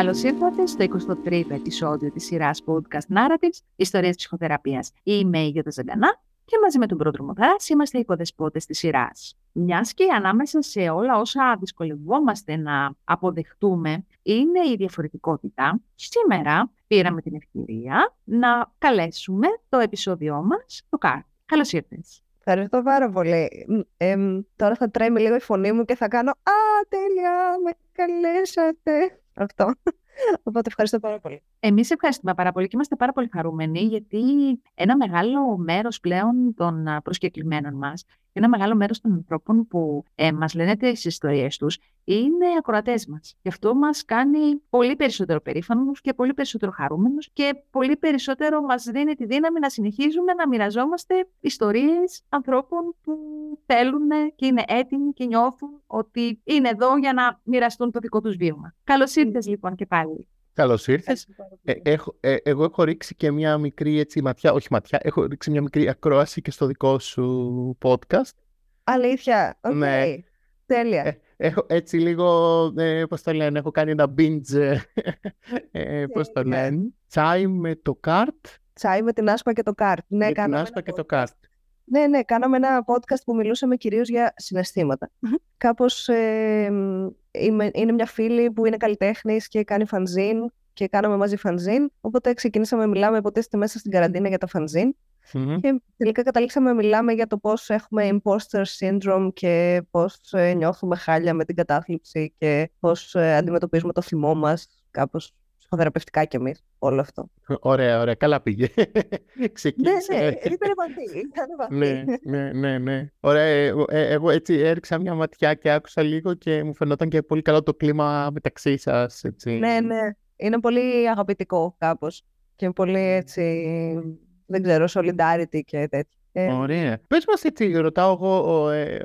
Καλώς ήρθατε στο 23ο επεισόδιο της σειράς podcast Narratives Ιστορίε Ψυχοθεραπείας. Είμαι η Γιώτα Ζαγκανά και μαζί με τον πρόδρομο Δράση είμαστε οι οικοδεσπότε της σειράς. Μιας και ανάμεσα σε όλα όσα δυσκολευόμαστε να αποδεχτούμε είναι η διαφορετικότητα, σήμερα πήραμε την ευκαιρία να καλέσουμε το επεισόδιό μας το ΚΑΡ. Καλώς ήρθες. Ευχαριστώ πάρα πολύ. Ε, τώρα θα τρέμει λίγο η φωνή μου και θα κάνω «Α, τέλεια, με καλέσατε». Αυτό. Οπότε ευχαριστώ πάρα πολύ. Εμείς ευχαριστούμε πάρα πολύ και είμαστε πάρα πολύ χαρούμενοι γιατί ένα μεγάλο μέρος πλέον των προσκεκλημένων μας ένα μεγάλο μέρος των ανθρώπων που ε, μας λένε τις ιστορίες τους είναι ακροατές μας. Και αυτό μας κάνει πολύ περισσότερο περήφανος και πολύ περισσότερο χαρούμενους και πολύ περισσότερο μας δίνει τη δύναμη να συνεχίζουμε να μοιραζόμαστε ιστορίες ανθρώπων που θέλουν και είναι έτοιμοι και νιώθουν ότι είναι εδώ για να μοιραστούν το δικό τους βίωμα. Καλώς ήρθες λοιπόν και πάλι. Καλώς ήρθες. Ε, ε, εγώ έχω ρίξει και μια μικρή έτσι, ματιά, όχι ματιά, έχω ρίξει μια μικρή ακρόαση και στο δικό σου podcast. Αλήθεια. Okay. Ναι. Τέλεια. Ε, έχω έτσι λίγο, ε, πώς το λένε, έχω κάνει ένα binge, ε, ε πώς το λένε, τσάι με το καρτ. Τσάι με την άσπα και το καρτ. Ναι, με την άσπα και το καρτ. Ναι, ναι, κάναμε ένα podcast που μιλούσαμε κυρίως για συναισθηματα Κάπως ε, είναι μια φίλη που είναι καλλιτέχνης και κάνει φανζίν και κάναμε μαζί φανζίν. Οπότε ξεκινήσαμε να μιλάμε ποτέ στη μέσα στην καραντίνα για τα φανζίν. Και τελικά καταλήξαμε να μιλάμε για το πώς έχουμε imposter syndrome και πώς ε, νιώθουμε χάλια με την κατάθλιψη και πώς ε, αντιμετωπίζουμε το θυμό μας κάπως ψυχοθεραπευτικά κι εμείς όλο αυτό. Ωραία, ωραία. Καλά πήγε. Ξεκίνησε. Ναι, ναι, ήταν βαθύ. ναι, ναι, ναι, ναι. Ωραία, εγώ, ε, εγώ έτσι έριξα μια ματιά και άκουσα λίγο και μου φαινόταν και πολύ καλό το κλίμα μεταξύ σας. Έτσι. Ναι, ναι. Είναι πολύ αγαπητικό κάπως και πολύ έτσι, δεν ξέρω, solidarity και τέτοια. Ε, Ωραία. Πες μας έτσι, ρωτάω εγώ ε,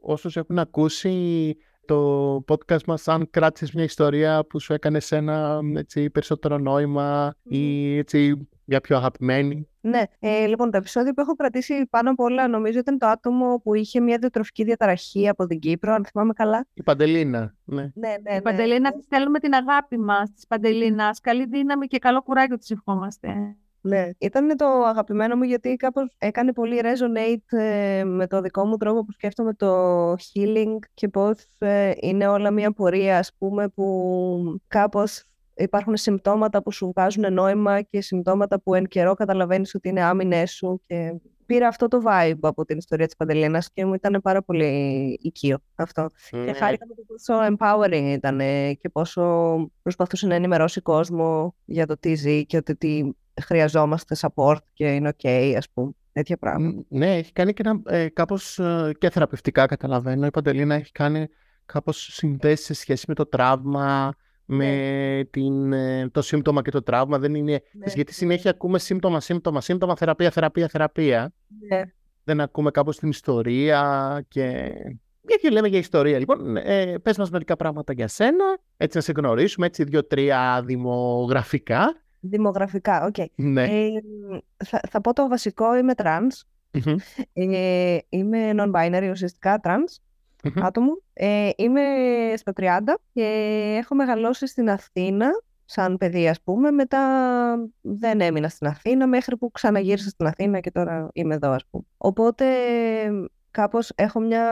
όσους έχουν ακούσει το podcast μας αν κράτησες μια ιστορία που σου έκανε ένα έτσι, περισσότερο νόημα ή έτσι, για πιο αγαπημένη; Ναι, ε, λοιπόν, το επεισόδιο που έχω κρατήσει πάνω απ' όλα νομίζω ήταν το άτομο που είχε μια διατροφική διαταραχή από την Κύπρο, αν θυμάμαι καλά. Η Παντελίνα. Ναι, ναι, ναι. ναι. Η Παντελίνα, τη στέλνουμε την αγάπη μας της Παντελίνας. Καλή δύναμη και καλό κουράγιο της ευχόμαστε. Ναι, ήταν το αγαπημένο μου γιατί κάπως έκανε πολύ resonate ε, με το δικό μου τρόπο που σκέφτομαι το healing και πώς ε, είναι όλα μια πορεία ας πούμε που κάπως υπάρχουν συμπτώματα που σου βγάζουν νόημα και συμπτώματα που εν καιρό καταλαβαίνεις ότι είναι άμυνές σου και πήρα αυτό το vibe από την ιστορία της Παντελίνας και μου ήταν πάρα πολύ οικείο αυτό. Mm. Και χάρηκα με το πόσο empowering ήταν και πόσο προσπαθούσε να ενημερώσει κόσμο για το τι ζει και ότι τι χρειαζόμαστε support και είναι ok, ας πούμε. Τέτοια πράγματα. Ναι, έχει κάνει και ένα ε, κάπως ε, και θεραπευτικά καταλαβαίνω. Η Παντελίνα έχει κάνει κάπως συνδέσεις σε σχέση με το τραύμα, με ναι. την, ε, το σύμπτωμα και το τραύμα. Δεν είναι... Ναι. Γιατί συνέχεια ακούμε σύμπτωμα, σύμπτωμα, σύμπτωμα, θεραπεία, θεραπεία, θεραπεία. Ναι. Δεν ακούμε κάπως την ιστορία και... Γιατί λέμε για ιστορία, λοιπόν, ε, πες μας μερικά πράγματα για σένα, έτσι να σε γνωρίσουμε, έτσι δύο-τρία δημογραφικά Δημογραφικά, OK. Okay. Ναι. Ε, θα, θα πω το βασικό, είμαι trans. Ε, είμαι non-binary, ουσιαστικά trans άτομο. Ε, είμαι στα 30 και έχω μεγαλώσει στην Αθήνα σαν παιδί ας πούμε. Μετά δεν έμεινα στην Αθήνα μέχρι που ξαναγύρισα στην Αθήνα και τώρα είμαι εδώ ας πούμε. Οπότε κάπως έχω μια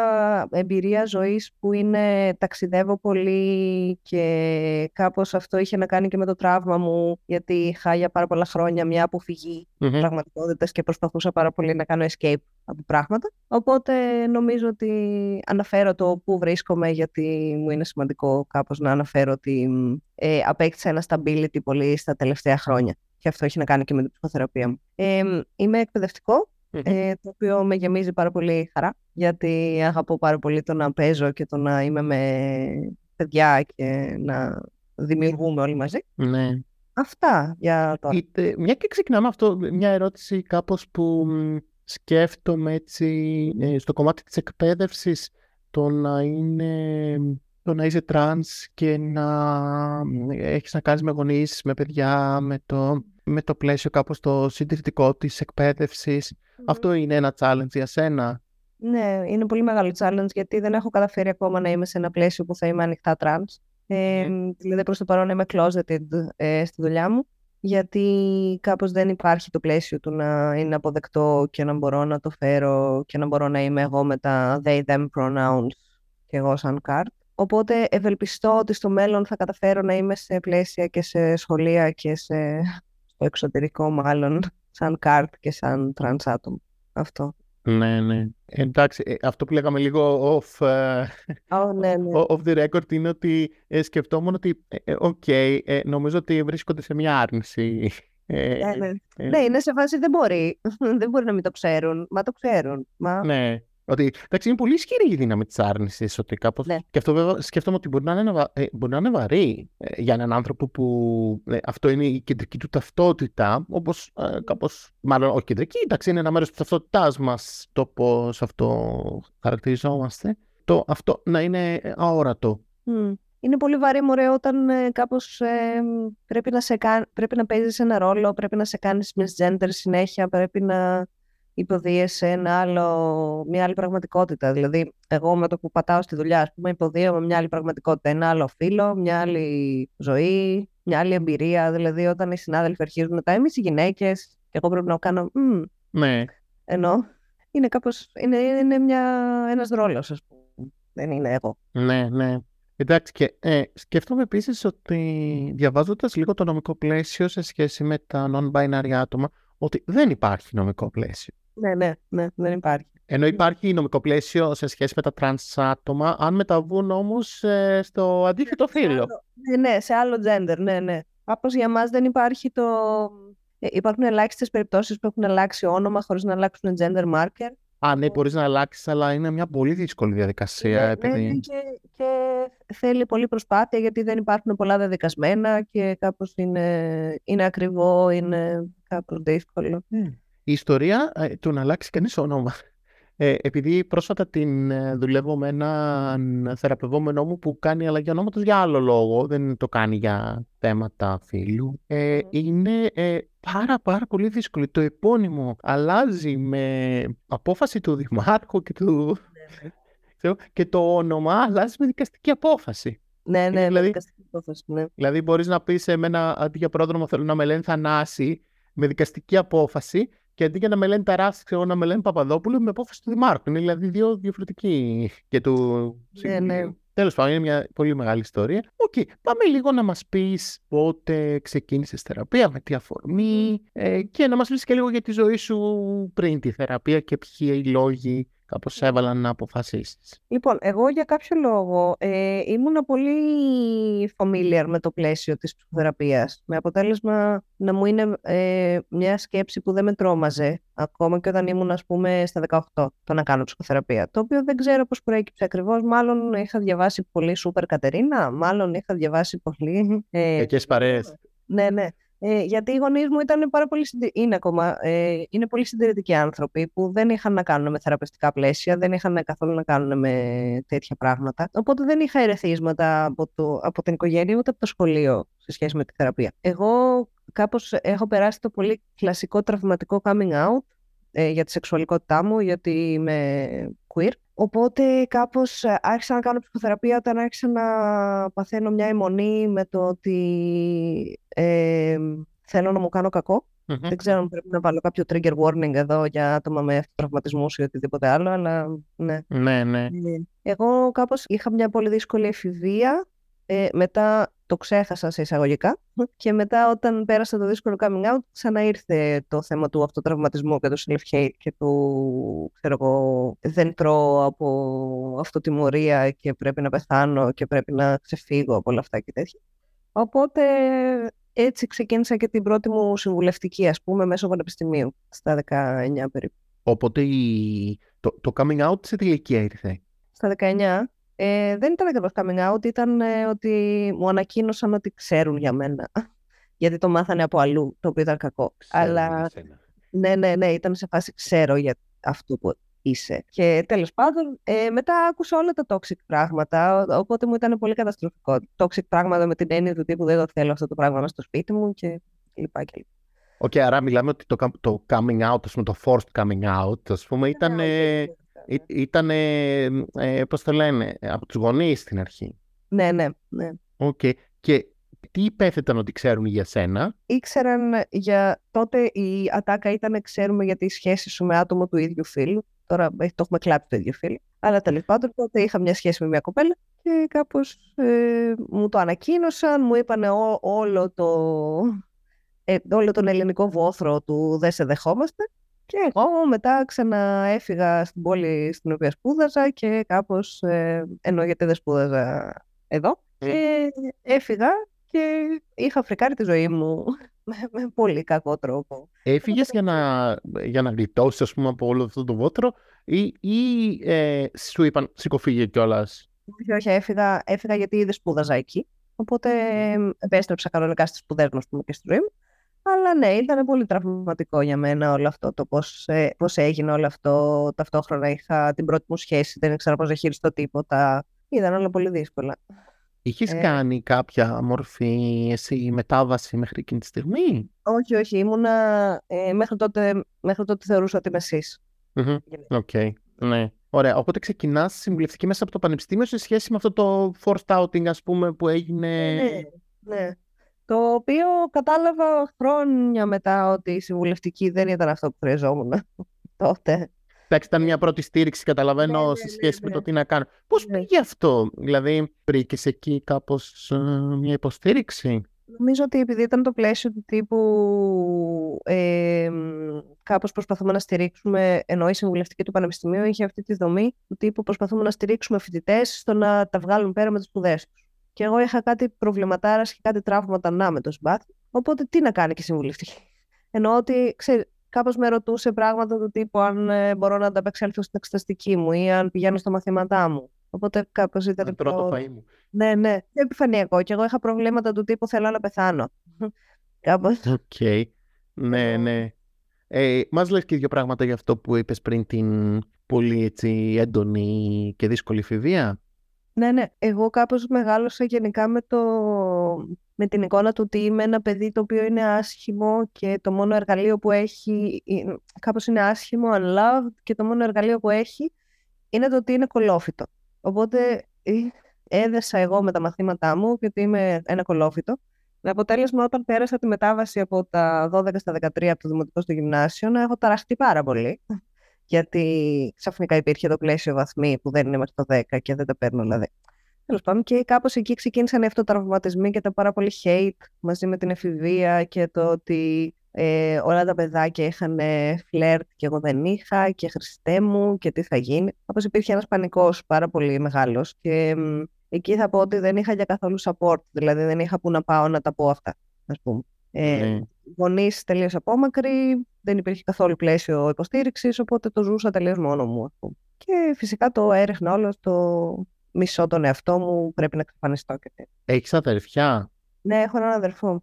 εμπειρία ζωής που είναι ταξιδεύω πολύ και κάπως αυτό είχε να κάνει και με το τραύμα μου γιατί είχα για πάρα πολλά χρόνια μια αποφυγή mm-hmm. πραγματικότητας και προσπαθούσα πάρα πολύ να κάνω escape από πράγματα. Οπότε νομίζω ότι αναφέρω το που βρίσκομαι γιατί μου είναι σημαντικό κάπως να αναφέρω ότι ε, απέκτησα ένα stability πολύ στα τελευταία χρόνια. Και αυτό έχει να κάνει και με την ψυχοθεραπεία μου. Ε, είμαι εκπαιδευτικό ε, το οποίο με γεμίζει πάρα πολύ χαρά, γιατί αγαπώ πάρα πολύ το να παίζω και το να είμαι με παιδιά και να δημιουργούμε όλοι μαζί. Ναι. Αυτά για τώρα. μια και ξεκινάμε αυτό, μια ερώτηση κάπως που σκέφτομαι έτσι ε, στο κομμάτι της εκπαίδευσης το να είναι το να είσαι τρανς και να έχεις να κάνεις με γονείς, με παιδιά, με το, με το πλαίσιο κάπως το συντηρητικό της εκπαίδευσης. Αυτό είναι ένα challenge για σένα. Ναι, είναι πολύ μεγάλο challenge γιατί δεν έχω καταφέρει ακόμα να είμαι σε ένα πλαίσιο που θα είμαι ανοιχτά trans. Ε, δηλαδή προς το παρόν είμαι closeted ε, στη δουλειά μου γιατί κάπως δεν υπάρχει το πλαίσιο του να είναι αποδεκτό και να μπορώ να το φέρω και να μπορώ να είμαι εγώ με τα they, them pronouns και εγώ σαν Καρτ. Οπότε ευελπιστώ ότι στο μέλλον θα καταφέρω να είμαι σε πλαίσια και σε σχολεία και σε, στο εξωτερικό μάλλον σαν Καρτ και σαν trans άτομο. Αυτό. Ναι, ναι. Εντάξει, ε, αυτό που λέγαμε λίγο off, oh, ναι, ναι. off the record είναι ότι ε, σκεφτόμουν ότι, οκ, νομίζω ότι βρίσκονται σε μια άρνηση. ναι, ναι. ναι, είναι σε φάση δεν μπορεί. δεν μπορεί να μην το ξέρουν. Μα το ξέρουν. Μα... Ναι. Ότι εντάξει, είναι πολύ ισχυρή η δύναμη της άρνησης. Ότι κάπως... Ναι. Και αυτό βέβαια σκέφτομαι ότι μπορεί να είναι, ε, μπορεί να είναι βαρύ ε, για έναν άνθρωπο που ε, αυτό είναι η κεντρική του ταυτότητα. Όπως ε, κάπως. Μάλλον όχι κεντρική, εντάξει, είναι ένα μέρος της ταυτότητάς μας το πώς αυτό χαρακτηριζόμαστε. Το αυτό να είναι αόρατο. Mm. Είναι πολύ βαρύ μωρέ όταν ε, κάπως ε, πρέπει, να σε πρέπει να παίζεις ένα ρόλο, πρέπει να σε κάνεις gender συνέχεια, πρέπει να υποδίεσαι ένα άλλο, μια άλλη πραγματικότητα. Δηλαδή, εγώ με το που πατάω στη δουλειά, ας πούμε, υποδίω μια άλλη πραγματικότητα. Ένα άλλο φίλο, μια άλλη ζωή, μια άλλη εμπειρία. Δηλαδή, όταν οι συνάδελφοι αρχίζουν τα εμείς οι γυναίκες, και εγώ πρέπει να κάνω. ναι. Ενώ είναι κάπως. Είναι, είναι μια, ένας ρόλος, ας πούμε. Δεν είναι εγώ. Ναι, ναι. Εντάξει, και ε, σκέφτομαι επίσης ότι διαβάζοντας λίγο το νομικό πλαίσιο σε σχέση με τα non-binary άτομα, ότι δεν υπάρχει νομικό πλαίσιο. Ναι, ναι, ναι, δεν υπάρχει. Ενώ υπάρχει νομικό πλαίσιο σε σχέση με τα τρανς άτομα, αν μεταβούν όμως ε, στο αντίθετο φύλλο. Ναι, ναι, σε άλλο gender, ναι, ναι. Απλώς για μας δεν υπάρχει το... Ε, υπάρχουν ελάχιστες περιπτώσεις που έχουν αλλάξει όνομα χωρίς να αλλάξουν gender marker. Α, ναι, μπορείς να αλλάξεις, αλλά είναι μια πολύ δύσκολη διαδικασία. Ναι, επειδή... ναι, και, και θέλει πολύ προσπάθεια γιατί δεν υπάρχουν πολλά δεδικασμένα και κάπως είναι, είναι ακριβό, είναι κάπως δύσκολο. Mm η ιστορία ε, του να αλλάξει κανείς όνομα. Ε, επειδή πρόσφατα την ε, δουλεύω με έναν θεραπευόμενό μου που κάνει αλλαγή ονόματος για άλλο λόγο, δεν το κάνει για θέματα φίλου, ε, είναι ε, πάρα πάρα πολύ δύσκολο. Το επώνυμο αλλάζει με απόφαση του δημάρχου και του... Ναι, ναι. και το όνομα αλλάζει με δικαστική απόφαση. Ναι, ναι, δηλαδή, δικαστική απόφαση, ναι. Δηλαδή μπορείς να πεις σε μένα αντί για Πρόδρομο θέλω να με λένε Θανάση με δικαστική απόφαση και αντί για να με λένε Ταράση, ξέρω να με λένε Παπαδόπουλος, με απόφαση του Δημάρχου. Είναι δηλαδή δύο διαφορετικοί και του. Ναι, ναι. Τέλος πάντων, είναι μια πολύ μεγάλη ιστορία. OK, okay. πάμε λίγο να μας πεις πότε ξεκίνησες θεραπεία, με τι αφορμή ε, και να μας πεις και λίγο για τη ζωή σου πριν τη θεραπεία και ποιοι οι λόγοι κάπως σε έβαλαν να αποφασίσεις. Λοιπόν, εγώ για κάποιο λόγο ε, ήμουν πολύ familiar με το πλαίσιο της ψυχοθεραπείας, με αποτέλεσμα να μου είναι ε, μια σκέψη που δεν με τρόμαζε, ακόμα και όταν ήμουν, ας πούμε, στα 18, το να κάνω ψυχοθεραπεία, το οποίο δεν ξέρω πώς προέκυψε ακριβώς, μάλλον είχα διαβάσει πολύ Σούπερ Κατερίνα, μάλλον είχα διαβάσει πολύ... Ε, Εκεί παρέες. Ναι, ναι. Ε, γιατί οι γονείς μου ήταν πάρα πολύ, είναι ακόμα, ε, είναι πολύ συντηρητικοί άνθρωποι που δεν είχαν να κάνουν με θεραπευτικά πλαίσια, δεν είχαν καθόλου να κάνουν με τέτοια πράγματα. Οπότε δεν είχα ερεθίσματα από, το, από την οικογένεια ούτε από το σχολείο σε σχέση με τη θεραπεία. Εγώ κάπως έχω περάσει το πολύ κλασικό τραυματικό coming out ε, για τη σεξουαλικότητά μου, γιατί είμαι queer. Οπότε κάπως ε, άρχισα να κάνω ψυχοθεραπεία όταν άρχισα να παθαίνω μια αιμονή με το ότι ε, θέλω να μου κάνω Δεν ξέρω αν πρέπει να βάλω κάποιο trigger warning εδώ για άτομα με αυτοτραυματισμούς ή οτιδήποτε άλλο, αλλά ναι. Ναι, ναι. Ε, εγώ κάπως είχα μια πολύ δύσκολη εφηβεία ε, μετά το ξέχασα σε εισαγωγικά και μετά όταν πέρασα το δύσκολο coming out ξαναήρθε το θέμα του αυτοτραυματισμού και του self-hate και του ξέρω εγώ δεν τρώω από αυτοτιμωρία και πρέπει να πεθάνω και πρέπει να ξεφύγω από όλα αυτά και τέτοια. Οπότε έτσι ξεκίνησα και την πρώτη μου συμβουλευτική ας πούμε μέσω πανεπιστημίου στα 19 περίπου. Οπότε το, το coming out σε τι ηλικία ήρθε; Στα 19 ε, δεν ήταν ακριβώς coming out, ήταν ε, ότι μου ανακοίνωσαν ότι ξέρουν για μένα. Γιατί το μάθανε από αλλού, το οποίο ήταν κακό. Αλλά ναι, ναι, ναι, ήταν σε φάση ξέρω για αυτό που είσαι. Και τέλος πάντων, ε, μετά άκουσα όλα τα toxic πράγματα, οπότε μου ήταν πολύ καταστροφικό. Toxic πράγματα με την έννοια του τύπου δεν το θέλω αυτό το πράγμα μέσα στο σπίτι μου και λοιπά και λοιπά. OK, okay, άρα μιλάμε ότι το, το coming out, ας πούμε, το forced coming out, ας πούμε, ήταν... Ναι, ήταν, ε, πώς το λένε, από τους γονείς στην αρχή. Ναι, ναι, ναι. Okay. Και τι υπέθεταν ότι ξέρουν για σένα; Ήξεραν για τότε η ατάκα ήταν ξέρουμε για τη σχέση σου με άτομο του ίδιου φύλου. Τώρα το έχουμε κλάψει το ίδιο φύλο. Αλλά τέλος πάντων τότε είχα μια σχέση με μια κοπέλα και κάπως ε, μου το ανακοίνωσαν, μου είπαν όλο, το, ε, όλο τον ελληνικό βόθρο του «δεν σε δεχόμαστε» και εγώ μετά ξαναέφυγα στην πόλη στην οποία σπούδαζα και κάπως, ε, ενώ γιατί δεν σπούδαζα εδώ, ε. και έφυγα και είχα φρικάρει τη ζωή μου με, πολύ κακό τρόπο. Έφυγες για να, για να γλιτώσεις ας πούμε από όλο αυτό το βότρο ή, ή ε, σου είπαν σηκωφίγε κιόλας όχι, όχι, έφυγα, έφυγα γιατί δεν σπούδαζα εκεί. Οπότε επέστρεψα κανονικά στις σπουδές μου και στη ζωή μου. Αλλά ναι, ήταν πολύ τραυματικό για μένα όλο αυτό το πώς, ε, πώς έγινε όλο αυτό. Ταυτόχρονα είχα την πρώτη μου σχέση, δεν ήξερα πώς να χειριστώ τίποτα. Ήταν όλα πολύ δύσκολα. Είχες ε, κάνει κάποια μορφή εσύ μετάβαση μέχρι εκείνη τη στιγμή; Όχι, όχι. Ήμουνα, ε, μέχρι, τότε, μέχρι τότε θεωρούσα ότι είμαι εσείς. OK, okay. ναι. Ωραία. Οπότε ξεκινάς συμβουλευτική μέσα από το Πανεπιστήμιο σε σχέση με αυτό το forced outing, ας πούμε, που έγινε. Ναι, ναι. Το οποίο κατάλαβα χρόνια μετά ότι η συμβουλευτική δεν ήταν αυτό που χρειαζόμουν τότε. Εντάξει, ήταν μια πρώτη στήριξη, καταλαβαίνω, ναι, ναι, σε σχέση με το τι να κάνω. Πώς πήγε αυτό, Δηλαδή, βρήκες εκεί κάπως ε, μια υποστήριξη; Νομίζω ότι επειδή ήταν το πλαίσιο του τύπου ε, κάπως προσπαθούμε να στηρίξουμε, ενώ η συμβουλευτική του Πανεπιστημίου είχε αυτή τη δομή του τύπου προσπαθούμε να στηρίξουμε φοιτητές στο να τα βγάλουν πέρα με τις σπουδές τους. Και εγώ είχα κάτι προβληματάρας και κάτι τραύματα να με το σμπάθ, οπότε τι να κάνει και η συμβουλευτική. Ενώ ότι, ξέρει, κάπως με ρωτούσε πράγματα του τύπου αν ε, μπορώ να ανταπεξέλθω στην εξεταστική μου ή αν πηγαίνω στα μαθήματά μου. Οπότε κάπως ήταν. Πρώτο φαΐ μου. Ναι, ναι. Επιφανειακό. Και εγώ είχα προβλήματα του τύπου θέλω να πεθάνω. Κάπως. Οκ. Ναι, ναι. Ε, μας λες και δύο πράγματα για αυτό που είπες πριν την πολύ έτσι έντονη και δύσκολη εφηβεία. Ναι, ναι. Εγώ κάπως μεγάλωσα γενικά με, το... με την εικόνα του ότι είμαι ένα παιδί το οποίο είναι άσχημο και το μόνο εργαλείο που έχει κάπως είναι άσχημο, unloved και το μόνο εργαλείο που έχει είναι το ότι είναι κωλόφυτο. Οπότε ε, έδεσα εγώ με τα μαθήματά μου γιατί είμαι ένα κολόφυτο. Με αποτέλεσμα, όταν πέρασα τη μετάβαση από τα 12 στα 13 από το δημοτικό στο γυμνάσιο, να έχω ταραχτεί πάρα πολύ. Γιατί ξαφνικά υπήρχε το πλαίσιο βαθμί που δεν είναι μέχρι το 10 και δεν τα παίρνω δηλαδή. Τέλος πάντων, και κάπως εκεί ξεκίνησαν οι αυτοτραυματισμοί και τα πάρα πολύ hate μαζί με την εφηβεία και το ότι ε, όλα τα παιδάκια είχαν φλερτ και εγώ δεν είχα και χριστέ μου και τι θα γίνει. Όπως υπήρχε ένας πανικός πάρα πολύ μεγάλος και εκεί θα πω ότι δεν είχα για καθόλου support, δηλαδή δεν είχα που να πάω να τα πω αυτά, ας πούμε. Ε, ναι. Γονείς τελείως απόμακροι, δεν υπήρχε καθόλου πλαίσιο υποστήριξης, οπότε το ζούσα τελείως μόνο μου. Ας πούμε. Και φυσικά το έριχνα όλο στο μισό τον εαυτό μου, πρέπει να εξαφανιστώ και τέτοια. Έχεις αδερφιά; Ναι, έχω έναν αδερφό.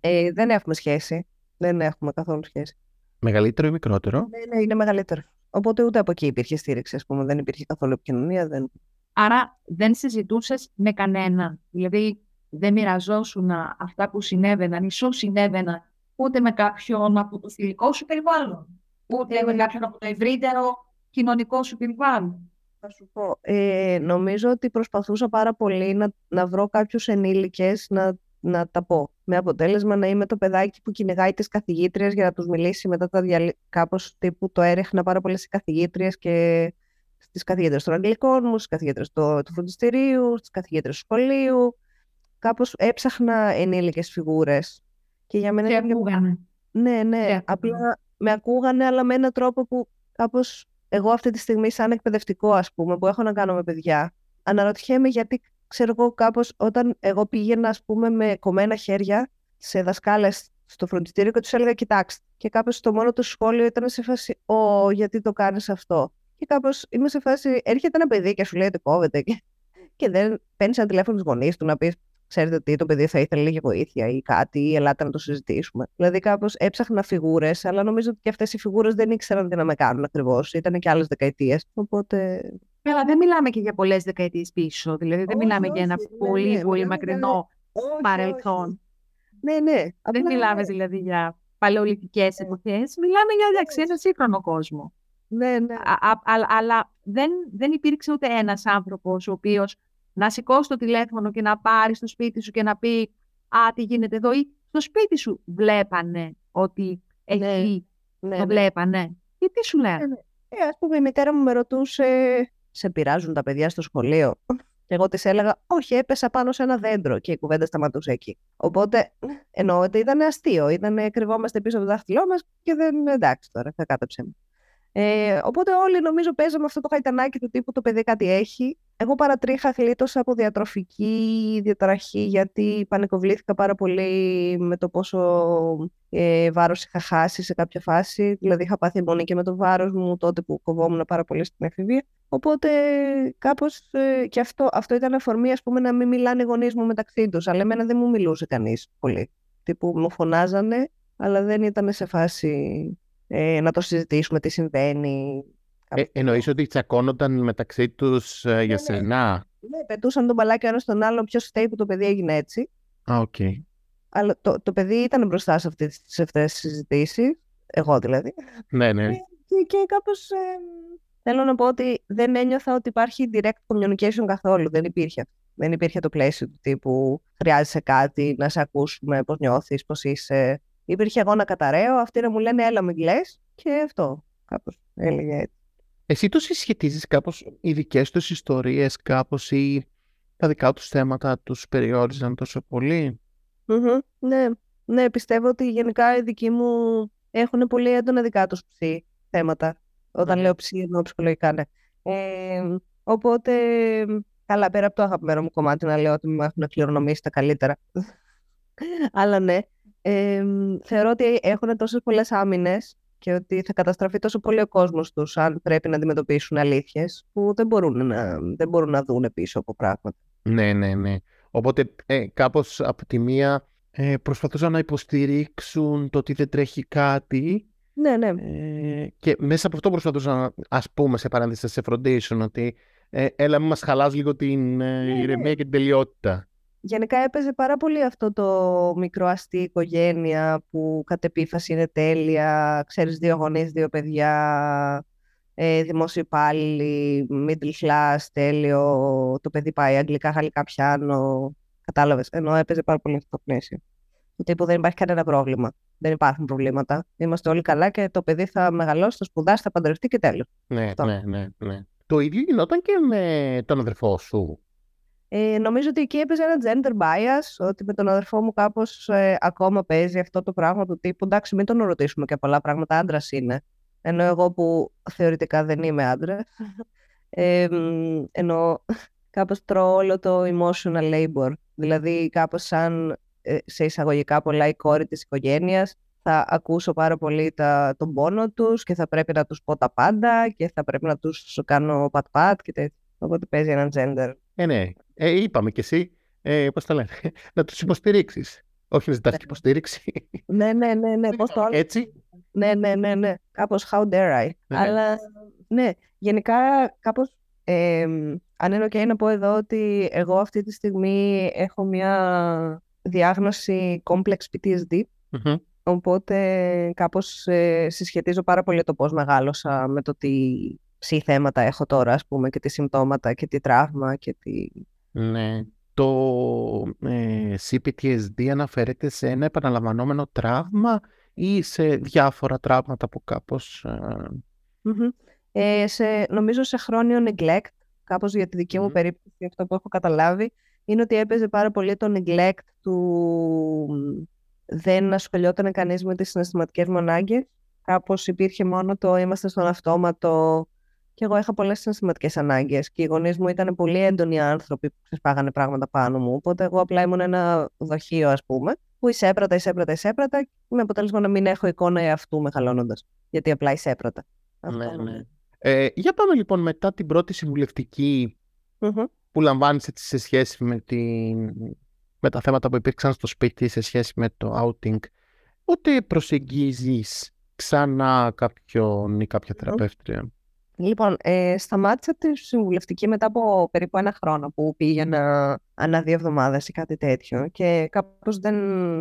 Ε, δεν έχουμε σχέση. Δεν έχουμε καθόλου σχέση. Μεγαλύτερο ή μικρότερο; Ναι, ναι, είναι μεγαλύτερο. Οπότε ούτε από εκεί υπήρχε στήριξη, ας πούμε. Δεν υπήρχε καθόλου επικοινωνία. Δεν... Άρα δεν συζητούσες με κανέναν. Δηλαδή δεν μοιραζόσουν αυτά που συνέβαιναν ή σου συνέβαιναν ούτε με κάποιον από το φιλικό σου περιβάλλον, ούτε με κάποιον από το ευρύτερο κοινωνικό σου περιβάλλον. Θα σου πω. Ε, νομίζω ότι προσπαθούσα πάρα πολύ να, να βρω κάποιους ενήλικες να να τα πω. Με αποτέλεσμα να είμαι το παιδάκι που κυνηγάει τις καθηγήτριες για να τους μιλήσει μετά τα διαλύματα. Κάπως τύπου το έρεχνα πάρα πολλέ οι καθηγήτριες και στις καθηγήτρε των Αγγλικών μου, στις καθηγήτρε του, του φροντιστηρίου, στις καθηγήτρε του σχολείου. Κάπως έψαχνα ενήλικες φιγούρες. Και για μένα. Και ακούγανε. Ναι, ναι. απλά με ακούγανε, αλλά με έναν τρόπο που κάπως εγώ αυτή τη στιγμή, σαν εκπαιδευτικό, ας πούμε, που έχω να κάνω με παιδιά, αναρωτιέμαι γιατί ξέρω εγώ κάπως όταν εγώ πήγαινα ας πούμε με κομμένα χέρια σε δασκάλες στο φροντιστήριο και τους έλεγα κοιτάξτε και κάπως το μόνο τους σχόλιο ήταν σε φάση «Ω, γιατί το κάνεις αυτό» και κάπως είμαι σε φάση έρχεται ένα παιδί και σου λέει ότι κόβεται και, και δεν παίρνεις ένα τηλέφωνο στους γονείς του να πεις ξέρετε τι, το παιδί θα ήθελε λίγη βοήθεια ή κάτι, ή ελάτε να το συζητήσουμε. Δηλαδή, κάπως έψαχνα φιγούρες, αλλά νομίζω ότι και αυτές οι φιγούρες δεν ήξεραν τι να με κάνουν ακριβώς. Ήταν και άλλες δεκαετίες. Οπότε αλλά δεν μιλάμε και για πολλές δεκαετίες πίσω. Δηλαδή δεν μιλάμε για ένα ναι, πολύ, ναι, πολύ μακρινό παρελθόν. Ναι, ναι. Δεν μιλάμε δηλαδή για παλαιολithικέ ναι. εποχές. Μιλάμε για ένα σύγχρονο κόσμο. Ναι, ναι. αλλά δεν, δεν υπήρξε ούτε ένας άνθρωπος ο οποίος να σηκώσει το τηλέφωνο και να πάρει στο σπίτι σου και να πει «Α, τι γίνεται εδώ» ή στο σπίτι σου βλέπανε ότι Ναι. εκεί Ναι, το ναι. βλέπανε; Και τι σου λένε; Ε, ας πούμε, η μητέρα μου με ρωτούσε, σε πειράζουν τα παιδιά στο σχολείο; Και εγώ της έλεγα, όχι, έπεσα πάνω σε ένα δέντρο και η κουβέντα σταματούσε εκεί. Οπότε, εννοώ ότι ήταν αστείο, ήταν κρυβόμαστε πίσω από το δάχτυλό μας και δεν, εντάξει τώρα, θα κάτεψε μου. Ε, οπότε όλοι νομίζω παίζαμε αυτό το χαϊτανάκι του τύπου το παιδί κάτι έχει. Εγώ παρατρίχα γλίτωσα από διατροφική διαταραχή γιατί πανικοβλήθηκα πάρα πολύ με το πόσο ε, βάρος είχα χάσει σε κάποια φάση. Δηλαδή είχα πάθει αιμονή και με το βάρος μου τότε που κοβόμουν πάρα πολύ στην εφηβεία. Οπότε κάπως ε, και αυτό, αυτό ήταν αφορμή ας πούμε να μην μιλάνε οι γονείς μου μεταξύ τους. Αλλά εμένα δεν μου μιλούσε κανείς πολύ. Τύπου μου φωνάζανε αλλά δεν ήταν σε φάση ε, να το συζητήσουμε τι συμβαίνει. Ε, εννοείς ότι τσακώνονταν μεταξύ τους ε, για ναι. σένα; Ναι, πετούσαν το μπαλάκι ο ένας στον άλλο ποιος φταίει που το παιδί έγινε έτσι. Α, οκ. Αλλά το, το παιδί ήταν μπροστά σε αυτές, σε αυτές τις συζητήσεις, εγώ δηλαδή. Ναι, ναι. Και, και κάπως ε, θέλω να πω ότι δεν ένιωθα ότι υπάρχει direct communication καθόλου. Δεν υπήρχε. Δεν υπήρχε το πλαίσιο του τύπου χρειάζεσαι κάτι, να σε ακούσουμε, πώς νιώθεις, πώς είσαι. Υπήρχε εγώ να καταρρέω, αυτοί να μου λένε έλα μην κλαις και αυτό κάπως έλεγε έτσι. Εσύ το συσχετίζεις κάπως οι δικές τους ιστορίες κάπως ή τα δικά τους θέματα τους περιόριζαν τόσο πολύ; Μμμ, Ναι, ναι, πιστεύω ότι γενικά οι δικοί μου έχουν πολύ έντονα δικά τους ψη θέματα. Όταν Ναι. λέω ψη εννοώ ψυχολογικά, ναι. Ε, οπότε, καλά, πέρα από το αγαπημένο μου κομμάτι να λέω ότι μου έχουν κληρονομήσει τα καλύτερα. Αλλά ναι, ε, θεωρώ ότι έχουν τόσες πολλές άμυνες και ότι θα καταστραφεί τόσο πολύ ο κόσμος τους αν πρέπει να αντιμετωπίσουν αλήθειες που δεν μπορούν να, δεν μπορούν να δουν πίσω από πράγματα. Ναι, ναι, ναι. Οπότε ε, κάπως από τη μία ε, προσπαθούσαν να υποστηρίξουν το ότι δεν τρέχει κάτι Ναι, ναι. ε, και μέσα από αυτό προσπαθούσαν να, ας πούμε σε παρένθεση να σε φροντίσουν ότι ε, έλα μην μας χαλάς λίγο την ε, Ναι, ναι. ηρεμία και την τελειότητα. Γενικά έπαιζε πάρα πολύ αυτό το μικρό αστή οικογένεια που κατ' επίφαση είναι τέλεια, ξέρεις δύο γονείς, δύο παιδιά, ε, δημόσιοι υπάλληλοι, middle class, τέλειο, το παιδί πάει αγγλικά, γαλλικά πιάνο, κατάλαβες, ενώ έπαιζε πάρα πολύ αυτό το πλαίσιο. Του τύπου δεν υπάρχει κανένα πρόβλημα, δεν υπάρχουν προβλήματα, είμαστε όλοι καλά και το παιδί θα μεγαλώσει, θα σπουδάσει, θα παντρευτεί και τέλος. Ναι, Αυτό. ναι, ναι, ναι. Το ίδιο γινόταν και με τον αδερφό σου. Ε, νομίζω ότι εκεί έπαιζε ένα gender bias, ότι με τον αδερφό μου κάπως ε, ακόμα παίζει αυτό το πράγμα του τύπου εντάξει μην τον ρωτήσουμε και πολλά πράγματα, άντρας είναι. Ενώ εγώ που θεωρητικά δεν είμαι άντρα. Ε, μ, ενώ κάπως τρώω όλο το emotional labor. Δηλαδή κάπως σαν ε, σε εισαγωγικά πολλά η κόρη της οικογένειας θα ακούσω πάρα πολύ τα, τον πόνο τους και θα πρέπει να τους πω τα πάντα και θα πρέπει να τους κάνω πατ-πατ και τέτοια. Οπότε παίζει ένα gender Ε, ναι. Ε, είπαμε κι εσύ, ε, πώς το λένε, να τους υποστηρίξεις. Όχι να ζητάς Ναι. και υποστήριξη. Ναι, ναι, ναι, ναι, πώς το άλλο. Έτσι. Ναι, ναι, ναι, ναι. Κάπως how dare I. Ναι. Αλλά ναι, γενικά κάπως ε, αν είναι ok να πω εδώ ότι εγώ αυτή τη στιγμή έχω μια διάγνωση complex PTSD Μμμ. οπότε κάπως ε, συσχετίζω πάρα πολύ το πώς μεγάλωσα με το τι ψη θέματα έχω τώρα ας πούμε και τι συμπτώματα και τι τραύμα και τι... Ναι. Το ε, CPTSD αναφέρεται σε ένα επαναλαμβανόμενο τραύμα ή σε διάφορα τραύματα που κάπως... ε, Μμμ. Ε, σε, νομίζω σε χρόνιο neglect, κάπως για τη δική μου Μμμ. περίπτωση, αυτό που έχω καταλάβει, είναι ότι έπαιζε πάρα πολύ το neglect του δεν ασχολιόταν κανείς με τις συναισθηματικές μου ανάγκες. Κάπως υπήρχε μόνο το είμαστε στον αυτόματο και εγώ είχα πολλές συναισθηματικές ανάγκες και οι γονείς μου ήταν πολύ έντονοι άνθρωποι που ξεσπάγανε πράγματα πάνω μου. Οπότε εγώ απλά ήμουν ένα δοχείο, ας πούμε, που εισέπρατα, εισέπρατα, εισέπρατα με αποτέλεσμα να μην έχω εικόνα εαυτού μεγαλώνοντας. Γιατί απλά εισέπρατα. Αυτό ναι, νομίζω. ναι. Ε, για πάμε λοιπόν μετά την πρώτη συμβουλευτική Μμμ. που λαμβάνεις έτσι σε σχέση με, την... με τα θέματα που υπήρξαν στο σπίτι σε σχέση με το outing. Πότε προσεγγίζεις ξανά κάποιον ή κάποια θεραπεύτρια; Λοιπόν, ε, σταμάτησα τη συμβουλευτική μετά από περίπου ένα χρόνο που πήγαινα ανά δύο εβδομάδες ή κάτι τέτοιο και κάπως δεν,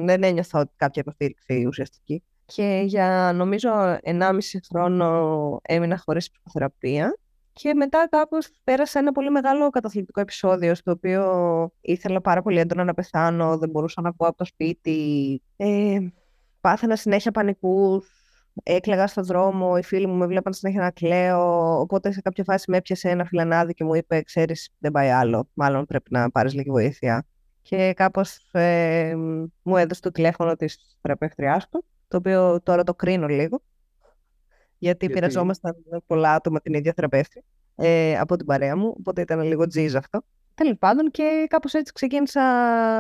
δεν ένιωθα ότι κάποια υποστήριξη ουσιαστική. Και για νομίζω 1,5 χρόνο έμεινα χωρίς ψυχοθεραπεία Και μετά κάπως πέρασα ένα πολύ μεγάλο καταθλιπτικό επεισόδιο στο οποίο ήθελα πάρα πολύ έντονα να πεθάνω, δεν μπορούσα να πω από το σπίτι. Ε, πάθαινα συνέχεια πανικούς, έκλαιγα στον δρόμο, οι φίλοι μου με βλέπαν συνέχεια να κλαίω, οπότε σε κάποια φάση με έπιασε ένα φιλανάδι και μου είπε «Ξέρεις, δεν πάει άλλο, μάλλον πρέπει να πάρεις λίγη βοήθεια». Και κάπως ε, μου έδωσε το τηλέφωνο της θεραπεύτριάς του, το οποίο τώρα το κρίνω λίγο, γιατί, γιατί... πειραζόμασταν πολλά άτομα την ίδια θεραπεύτρια ε, από την παρέα μου, οπότε ήταν λίγο τζιζ αυτό. Τέλος πάντων και κάπως έτσι ξεκίνησα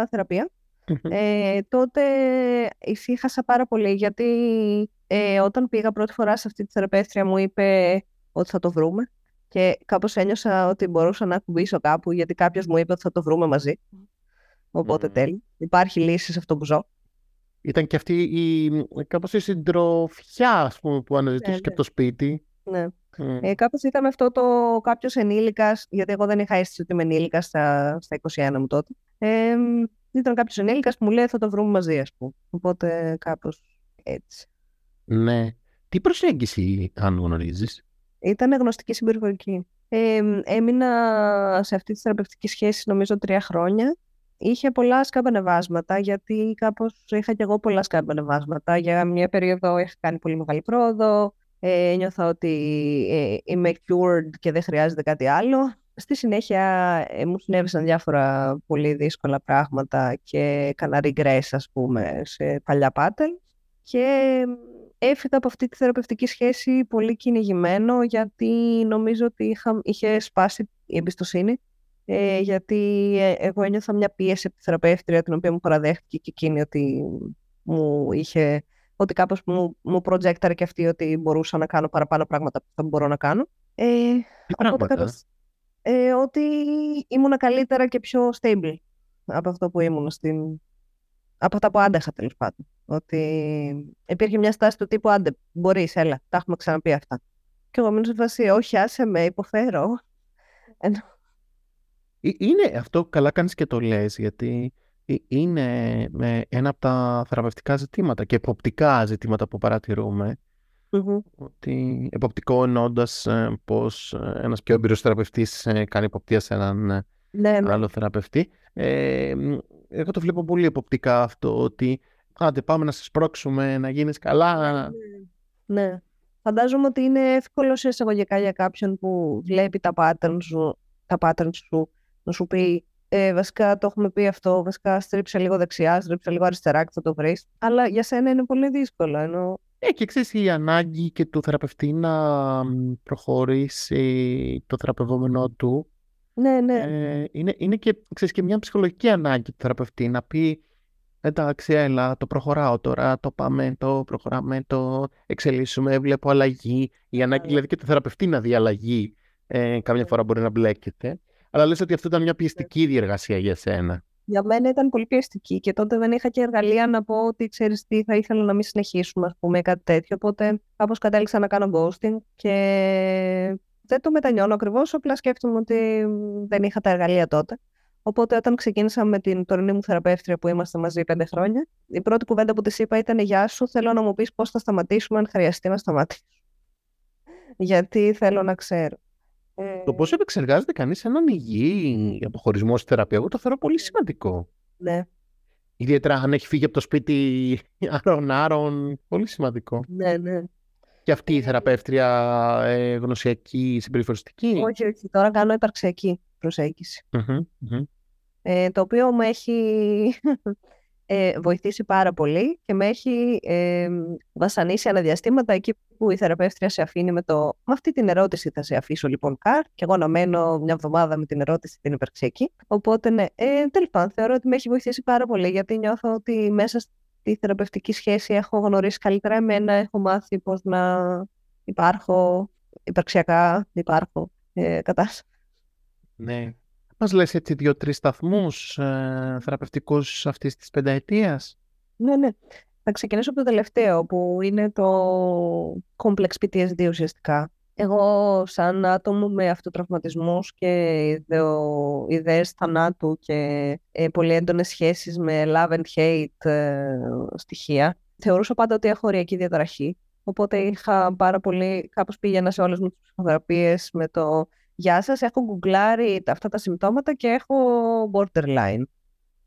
θεραπεία. Ε, τότε ησύχασα πάρα πολύ γιατί ε, όταν πήγα πρώτη φορά σε αυτή τη θεραπεύτρια μου είπε ότι θα το βρούμε και κάπως ένιωσα ότι μπορούσα να κουμπίσω κάπου γιατί κάποιος μου είπε ότι θα το βρούμε μαζί. Οπότε mm. τέλει. Υπάρχει λύση σε αυτό που ζω. Ήταν και αυτή η, κάπως η συντροφιά ας πούμε, που αναζητούσες ναι, και από το σπίτι. Ναι. Mm. Ε, κάπως ήταν αυτό το κάποιος ενήλικας, γιατί εγώ δεν είχα αίσθηση ότι είμαι ενήλικα στα, στα 21 μου τότε. Ε, ήταν κάποιος ενήλικας που μου λέει θα το βρούμε μαζί, ας πούμε. Οπότε κάπως έτσι. Ναι. Τι προσέγγιση, αν γνωρίζεις; Ήταν γνωστική συμπεριφορική. Ε, έμεινα σε αυτή τη θεραπευτική σχέση νομίζω τρία χρόνια. Είχε πολλά σκάμπανεβάσματα, γιατί κάπως είχα και εγώ πολλά σκάμπανεβάσματα. Για μια περίοδο είχα κάνει πολύ μεγάλη πρόοδο, ε, ένιωθα ότι ε, είμαι cured και δεν χρειάζεται κάτι άλλο. Στη συνέχεια ε, μου συνέβησαν διάφορα πολύ δύσκολα πράγματα και έκανα regress, ας πούμε, σε παλιά pattern. Και έφυγα από αυτή τη θεραπευτική σχέση πολύ κυνηγημένο, γιατί νομίζω ότι είχα, είχε σπάσει η εμπιστοσύνη. Ε, γιατί ε, εγώ ένιωθα μια πίεση από τη θεραπεύτρια, την οποία μου παραδέχτηκε και εκείνη ότι μου είχε ότι κάπως μου, μου projectαρε και αυτή ότι μπορούσα να κάνω παραπάνω πράγματα που θα μπορώ να κάνω. Ε, Τι πράγματα; Ε, ότι ήμουν καλύτερα και πιο stable από αυτό που ήμουν στην... από αυτά που άντεχα τέλος πάντων. Ότι υπήρχε μια στάση του τύπου άντε, μπορείς, έλα, τα έχουμε ξαναπεί αυτά. Και εγώ μείνω σε φάση, όχι, άσε με, υποφέρω. Ε, είναι αυτό, καλά κάνεις και το λες, γιατί είναι ένα από τα θεραπευτικά ζητήματα και εποπτικά ζητήματα που παρατηρούμε. Ότι εποπτικό εννοώντα ε, πως ε, ένας πιο έμπειρος θεραπευτής ε, κάνει εποπτεία σε έναν ναι, ναι. άλλο θεραπευτή. Ε, εγώ το βλέπω πολύ εποπτικά αυτό ότι άντε πάμε να σε σπρώξουμε να γίνεις καλά. Ναι. ναι. Φαντάζομαι ότι είναι εύκολο σε εισαγωγικά για κάποιον που βλέπει τα patterns σου, τα patterns σου να σου πει ε, βασικά το έχουμε πει αυτό, βασικά στρίψε λίγο δεξιά, στρίψε λίγο αριστερά και θα το βρεις. Αλλά για σένα είναι πολύ δύσκολο. Ενώ... Ε, και ξέρεις η ανάγκη και του θεραπευτή να προχωρήσει το θεραπευόμενό του. Ναι, ναι. Ε, είναι, είναι και, ξέρεις, και μια ψυχολογική ανάγκη του θεραπευτή να πει εντάξει, έλα, το προχωράω τώρα, το πάμε, το προχωράμε, το εξελίσσουμε, βλέπω αλλαγή. Η ανάγκη ναι. δηλαδή και του θεραπευτή να δει αλλαγή ε, κάμια ναι. φορά μπορεί να μπλέκεται. Αλλά λες ότι αυτό ήταν μια πιεστική διεργασία για σένα. Για μένα ήταν πολύ πιεστική και τότε δεν είχα και εργαλεία να πω ότι ξέρεις τι θα ήθελα να μην συνεχίσουμε ας πούμε κάτι τέτοιο. Οπότε κάπως κατέληξα να κάνω ghosting και δεν το μετανιώνω ακριβώς. Απλά σκέφτομαι ότι δεν είχα τα εργαλεία τότε. Οπότε όταν ξεκίνησα με την τωρινή μου θεραπεύτρια που είμαστε μαζί πέντε χρόνια, η πρώτη κουβέντα που της είπα ήταν «Γεια σου, θέλω να μου πεις πώς θα σταματήσουμε αν χρειαστεί να σταματήσουμε». Γιατί θέλω να ξέρω. Το πώς επεξεργάζεται κανείς έναν υγιή αποχωρισμό στη θεραπεία, εγώ το θεωρώ πολύ σημαντικό. Ναι. Ιδιαίτερα αν έχει φύγει από το σπίτι άρον-άρον, πολύ σημαντικό. Ναι, ναι. Και αυτή η θεραπεύτρια ε, γνωσιακή, συμπεριφοριστική. Όχι, όχι. Τώρα κάνω υπαρξιακή Ε, το οποίο μου έχει ε, βοηθήσει πάρα πολύ και με έχει ε, βασανίσει αναδιαστήματα εκεί που η θεραπεύτρια σε αφήνει με το «Με αυτή την ερώτηση θα σε αφήσω λοιπόν καρ» και εγώ να μένω μια εβδομάδα με την ερώτηση την υπερξιακή. Οπότε ναι, ε, τέλος πάντων θεωρώ ότι με έχει βοηθήσει πάρα πολύ γιατί νιώθω ότι μέσα στη θεραπευτική σχέση έχω γνωρίσει καλύτερα εμένα, έχω μάθει πώς να υπάρχω υπαρξιακά, υπάρχω ε, κατάσταση. Ναι, μας λες έτσι δύο-τρεις σταθμούς ε, θεραπευτικούς αυτής της πενταετίας; Ναι, ναι. Θα ξεκινήσω από το τελευταίο που είναι το complex PTSD ουσιαστικά. Εγώ σαν άτομο με αυτοτραυματισμούς και ιδεο, ιδέες θανάτου και ε, πολύ έντονες σχέσεις με love and hate ε, στοιχεία, θεωρούσα πάντα ότι έχω οριακή διαταραχή Οπότε είχα πάρα πολύ, κάπως πήγαινα σε όλες μου τις ψυχοθεραπείες με το «Γεια σας, έχω γκουγκλάρει αυτά τα συμπτώματα και έχω borderline».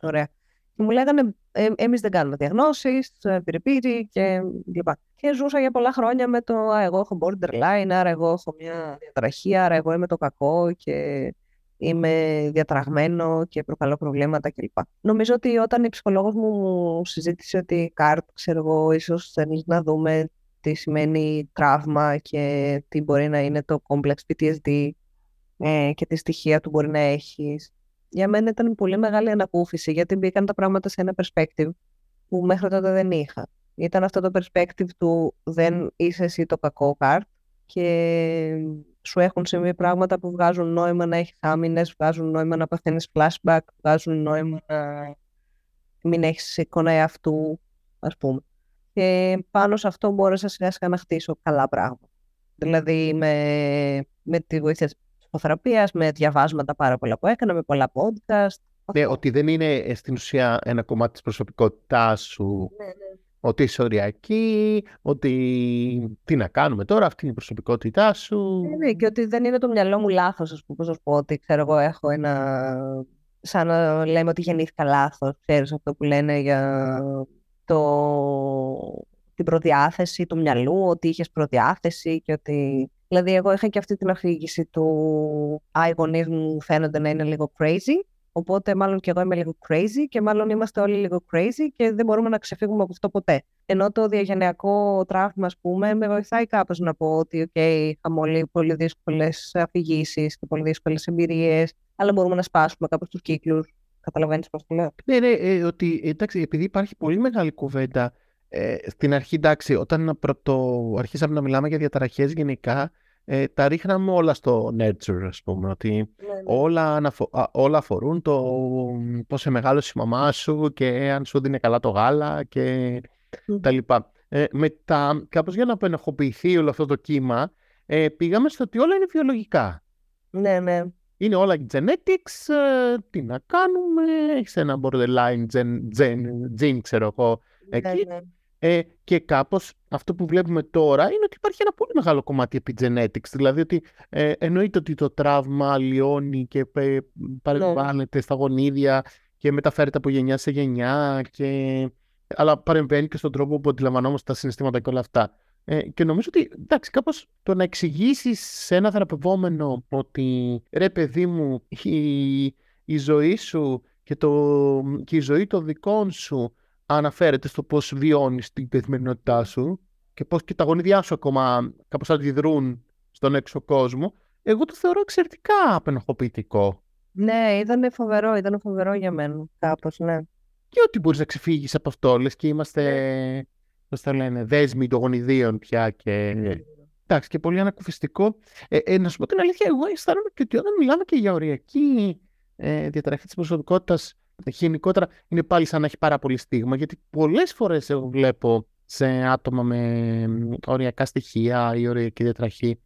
Ωραία. Και μου λέγανε ε, «Εμείς δεν κάνουμε διαγνώσεις, πυρεπίτη και λοιπά». Και ζούσα για πολλά χρόνια με το «Α, εγώ έχω borderline, άρα εγώ έχω μια διαταραχή, άρα εγώ είμαι το κακό και είμαι διαταραγμένο και προκαλώ προβλήματα κλπ. Νομίζω ότι όταν η ψυχολόγος μου συζήτησε ότι «Καρτ, ξέρω εγώ, ίσως θέλει να δούμε τι σημαίνει τραύμα και τι μπορεί να είναι το complex PTSD ε, και τι στοιχεία του μπορεί να έχεις. Για μένα ήταν πολύ μεγάλη ανακούφιση γιατί μπήκαν τα πράγματα σε ένα perspective που μέχρι τότε δεν είχα. Ήταν αυτό το perspective του δεν είσαι εσύ το κακό καρτ και σου έχουν συμβεί πράγματα που βγάζουν νόημα να έχεις άμυνες, βγάζουν νόημα να παθαίνεις flashback, βγάζουν νόημα να μην έχεις εικόνα εαυτού, ας πούμε και πάνω σε αυτό μπόρεσα σιγά σιγά να χτίσω καλά πράγματα. Δηλαδή με, με τη βοήθεια της ψυχοθεραπείας, με διαβάσματα πάρα πολλά που έκανα, με πολλά podcast. Ναι, ότι δεν είναι ε, στην ουσία ένα κομμάτι της προσωπικότητάς σου, ναι, ναι. ότι είσαι οριακή, ότι τι να κάνουμε τώρα, αυτή είναι η προσωπικότητά σου. Ναι, ναι, και ότι δεν είναι το μυαλό μου λάθος, ας πούμε, πώς πω, ότι ξέρω εγώ έχω ένα... Σαν να λέμε ότι γεννήθηκα λάθος, ξέρεις αυτό που λένε για το, την προδιάθεση του μυαλού, ότι είχες προδιάθεση και ότι... Δηλαδή, εγώ είχα και αυτή την αφήγηση του «Α, οι γονείς μου φαίνονται να είναι λίγο crazy», οπότε μάλλον και εγώ είμαι λίγο crazy και μάλλον είμαστε όλοι λίγο crazy και δεν μπορούμε να ξεφύγουμε από αυτό ποτέ. Ενώ το διαγενειακό τραύμα, ας πούμε, με βοηθάει κάπως να πω ότι, OK, είχαμε όλοι πολύ δύσκολες αφηγήσεις και πολύ δύσκολες εμπειρίες, αλλά μπορούμε να σπάσουμε κάπως τους κύκλους Καταλαβαίνεις πώς το λέω. Ναι, ναι, ε, ότι εντάξει, επειδή υπάρχει πολύ μεγάλη κουβέντα. Ε, στην αρχή, εντάξει, όταν πρωτο, αρχίσαμε να μιλάμε για διαταραχές γενικά, ε, τα ρίχναμε όλα στο nurture, ας πούμε. Ότι ναι, ναι. Όλα, αναφο... όλα αφορούν το πόσο μεγάλωσε η μαμά σου και αν σου δίνει καλά το γάλα και τα λοιπά. Ε, μετά, κάπως για να απενεχοποιηθεί όλο αυτό το κύμα, ε, πήγαμε στο ότι όλα είναι βιολογικά. Ναι, ναι είναι όλα genetics, ε, τι να κάνουμε, έχεις ένα borderline gen, gen, gene, ξέρω εγώ, ναι, εκεί. Ναι. Ε, και κάπως αυτό που βλέπουμε τώρα είναι ότι υπάρχει ένα πολύ μεγάλο κομμάτι epigenetics, δηλαδή ότι ε, εννοείται ότι το τραύμα λιώνει και ε, παρεμβάλλεται στα γονίδια και μεταφέρεται από γενιά σε γενιά, και... αλλά παρεμβαίνει και στον τρόπο που αντιλαμβανόμαστε τα συναισθήματα και όλα αυτά. Ε, και νομίζω ότι, εντάξει, κάπως το να εξηγήσεις σε ένα θεραπευόμενο ότι ρε παιδί μου, η, η ζωή σου και, το, και η ζωή των δικών σου αναφέρεται στο πώς βιώνεις την καθημερινότητά σου και πώς και τα γονίδια σου ακόμα κάπως αντιδρούν στον έξω κόσμο, εγώ το θεωρώ εξαιρετικά απενοχοποιητικό. Ναι, ήταν φοβερό, ήταν φοβερό για μένα κάπως, ναι. Και ότι μπορείς να ξεφύγεις από αυτό, λες και είμαστε ναι πώς θα λένε, δέσμοι των γονιδίων πια και... Ναι. Εντάξει, και πολύ ανακουφιστικό. Ε, ε, να σου πω την αλήθεια, εγώ αισθάνομαι και ότι όταν μιλάμε και για οριακή ε, διαταραχή της προσωπικότητας, γενικότερα είναι πάλι σαν να έχει πάρα πολύ στίγμα, γιατί πολλές φορές εγώ βλέπω σε άτομα με οριακά στοιχεία ή οριακή διατραχή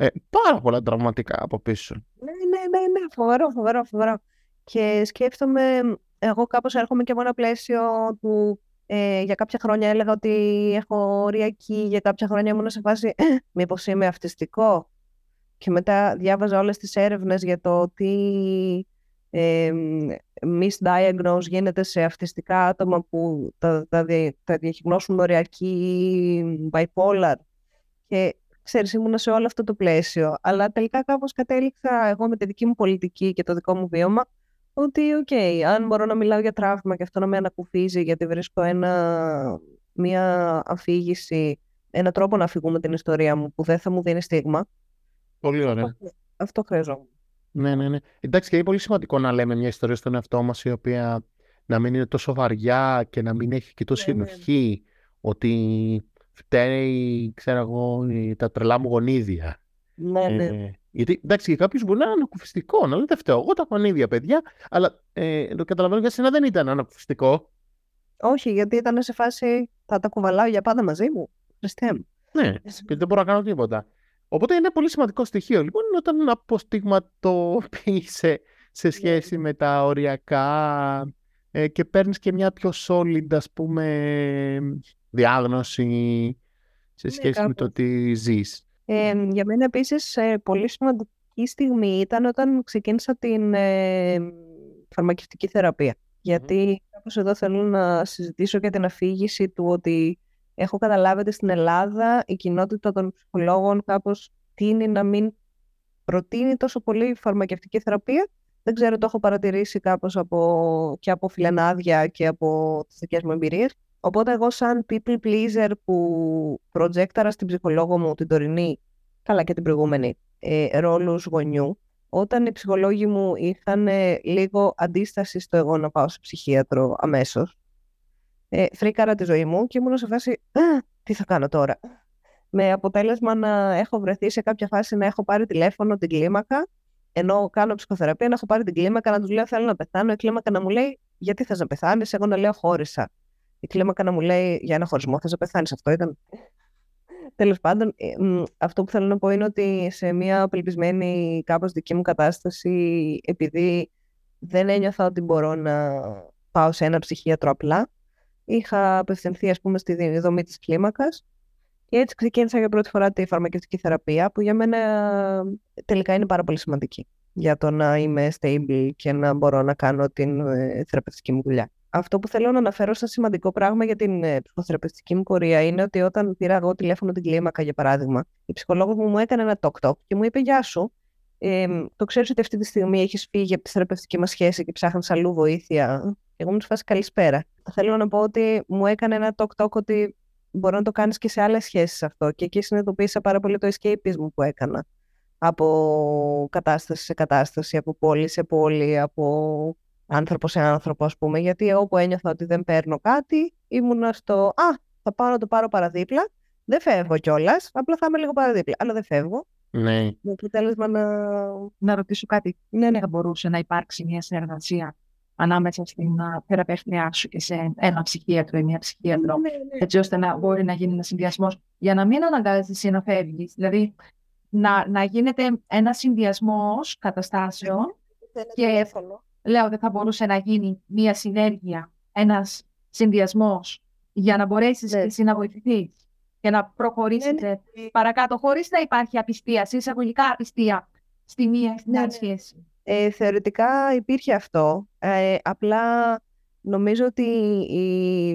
ε, πάρα πολλά τραυματικά από πίσω. Ναι, ναι, ναι, ναι, φοβερό, φοβερό, φοβερό. Και σκέφτομαι, εγώ κάπως έρχομαι και από ένα πλαίσιο του ε, για κάποια χρόνια έλεγα ότι έχω οριακή, για κάποια χρόνια ήμουν σε φάση μήπως είμαι αυτιστικό. Και μετά διάβαζα όλες τις έρευνες για το ότι ε, misdiagnose γίνεται σε αυτιστικά άτομα που τα, τα, τα διαγνώσουν οριακή bipolar. Και ξέρεις, ήμουν σε όλο αυτό το πλαίσιο. Αλλά τελικά κάπως κατέληξα εγώ με τη δική μου πολιτική και το δικό μου βίωμα ότι, ok, okay, αν μπορώ να μιλάω για τραύμα και αυτό να με ανακουφίζει γιατί βρίσκω ένα, μια αφήγηση, ένα τρόπο να αφηγούμαι την ιστορία μου που δεν θα μου δίνει στίγμα. Πολύ ωραία. Αυτό χρειαζόμουν. Ναι, ναι, ναι. Εντάξει, και είναι πολύ σημαντικό να λέμε μια ιστορία στον εαυτό μας η οποία να μην είναι τόσο βαριά και να μην έχει και τόσο ναι, ναι. ότι φταίει, ξέρω εγώ, τα τρελά μου γονίδια. Ναι, ναι. Ε, γιατί εντάξει, για κάποιους μπορεί να είναι ανακουφιστικό, να λέει δεν φταίω. Εγώ τα έχω ίδια παιδιά, αλλά ε, το καταλαβαίνω για σένα δεν ήταν ανακουφιστικό. Όχι, γιατί ήταν σε φάση θα τα κουβαλάω για πάντα μαζί μου. Χριστέ μου. Ναι, και δεν μπορώ να κάνω τίποτα. Οπότε είναι πολύ σημαντικό στοιχείο λοιπόν όταν αποστιγματοποιείσαι σε σχέση ναι. με τα οριακά ε, και παίρνεις και μια πιο solid ας πούμε διάγνωση σε σχέση με το ότι ζεις. Ε, για μένα επίσης ε, πολύ σημαντική στιγμή ήταν όταν ξεκίνησα την ε, φαρμακευτική θεραπεία. Γιατί κάπως εδώ θέλω να συζητήσω για την αφήγηση του ότι έχω καταλάβει ότι στην Ελλάδα η κοινότητα των ψυχολόγων κάπως τίνει να μην προτείνει τόσο πολύ φαρμακευτική θεραπεία. Δεν ξέρω, το έχω παρατηρήσει κάπως από, και από φιλενάδια και από τις δικές μου εμπειρίες. Οπότε εγώ σαν people pleaser που προτζέκταρα στην ψυχολόγο μου την τωρινή, καλά και την προηγούμενη, ε, ρόλους γονιού, όταν οι ψυχολόγοι μου είχαν ε, λίγο αντίσταση στο εγώ να πάω σε ψυχίατρο αμέσως, ε, φρίκαρα τη ζωή μου και ήμουν σε φάση τι θα κάνω τώρα. Με αποτέλεσμα να έχω βρεθεί σε κάποια φάση να έχω πάρει τηλέφωνο την κλίμακα, ενώ κάνω ψυχοθεραπεία, να έχω πάρει την κλίμακα να του λέω θέλω να πεθάνω, η κλίμακα να μου λέει γιατί θες να πεθάνεις, εγώ να λέω χώρισα. Η κλίμακα να μου λέει για ένα χωρισμό θες να πεθάνεις, αυτό ήταν. Τέλος πάντων, ε, αυτό που θέλω να πω είναι ότι σε μια απελπισμένη κάπως δική μου κατάσταση, επειδή δεν ένιωθα ότι μπορώ να πάω σε ένα ψυχίατρο απλά, είχα απευθυνθεί ας πούμε στη δομή της κλίμακας και έτσι ξεκίνησα για πρώτη φορά τη φαρμακευτική θεραπεία που για μένα τελικά είναι πάρα πολύ σημαντική για το να είμαι stable και να μπορώ να κάνω την ε, θεραπευτική μου δουλειά. Αυτό που θέλω να αναφέρω σαν σημαντικό πράγμα για την ε, ψυχοθεραπευτική μου πορεία είναι ότι όταν πήρα εγώ τηλέφωνο την κλίμακα, για παράδειγμα, η ψυχολόγος μου μου έκανε ένα talk-talk και μου είπε Γεια σου. Ε, το ξέρεις ότι αυτή τη στιγμή έχεις φύγει από τη θεραπευτική μας σχέση και ψάχνεις αλλού βοήθεια. Και εγώ μου σου καλησπέρα. Θέλω να πω ότι μου έκανε ένα talk-talk ότι μπορεί να το κάνεις και σε άλλες σχέσεις αυτό. Και εκεί συνειδητοποίησα πάρα πολύ το escapism που έκανα. Από κατάσταση σε κατάσταση, από πόλη σε πόλη, από άνθρωπο σε άνθρωπο, ας πούμε. Γιατί όπου ένιωθα ότι δεν παίρνω κάτι, ήμουνα στο Α, θα πάω να το πάρω παραδίπλα. Δεν φεύγω κιόλας. Απλά θα είμαι λίγο παραδίπλα. Αλλά δεν φεύγω. Ναι. Με αποτέλεσμα να... να ρωτήσω κάτι. Ναι, ναι, θα μπορούσε να υπάρξει μια συνεργασία ανάμεσα στην θεραπεύτριά σου και σε ένα ψυχίατρο ή μια ψυχίατρο, ναι, ναι. έτσι ώστε να μπορεί να γίνει ένα συνδυασμός; Για να μην αναγκάζεσαι εσύ να φεύγεις. Δηλαδή, να, να γίνεται ένα συνδυασμός καταστάσεων και λέω δεν θα μπορούσε να γίνει μια συνέργεια, ένας συνδυασμός για να μπορέσεις ναι. εσύ να βοηθηθείς; Και να προχωρήσετε ναι, ναι. παρακάτω χωρίς να υπάρχει απιστία, εισαγωγικά απιστία στη μία ή στην άλλη σχέση. Ε, θεωρητικά υπήρχε αυτό. Ε, απλά νομίζω ότι η,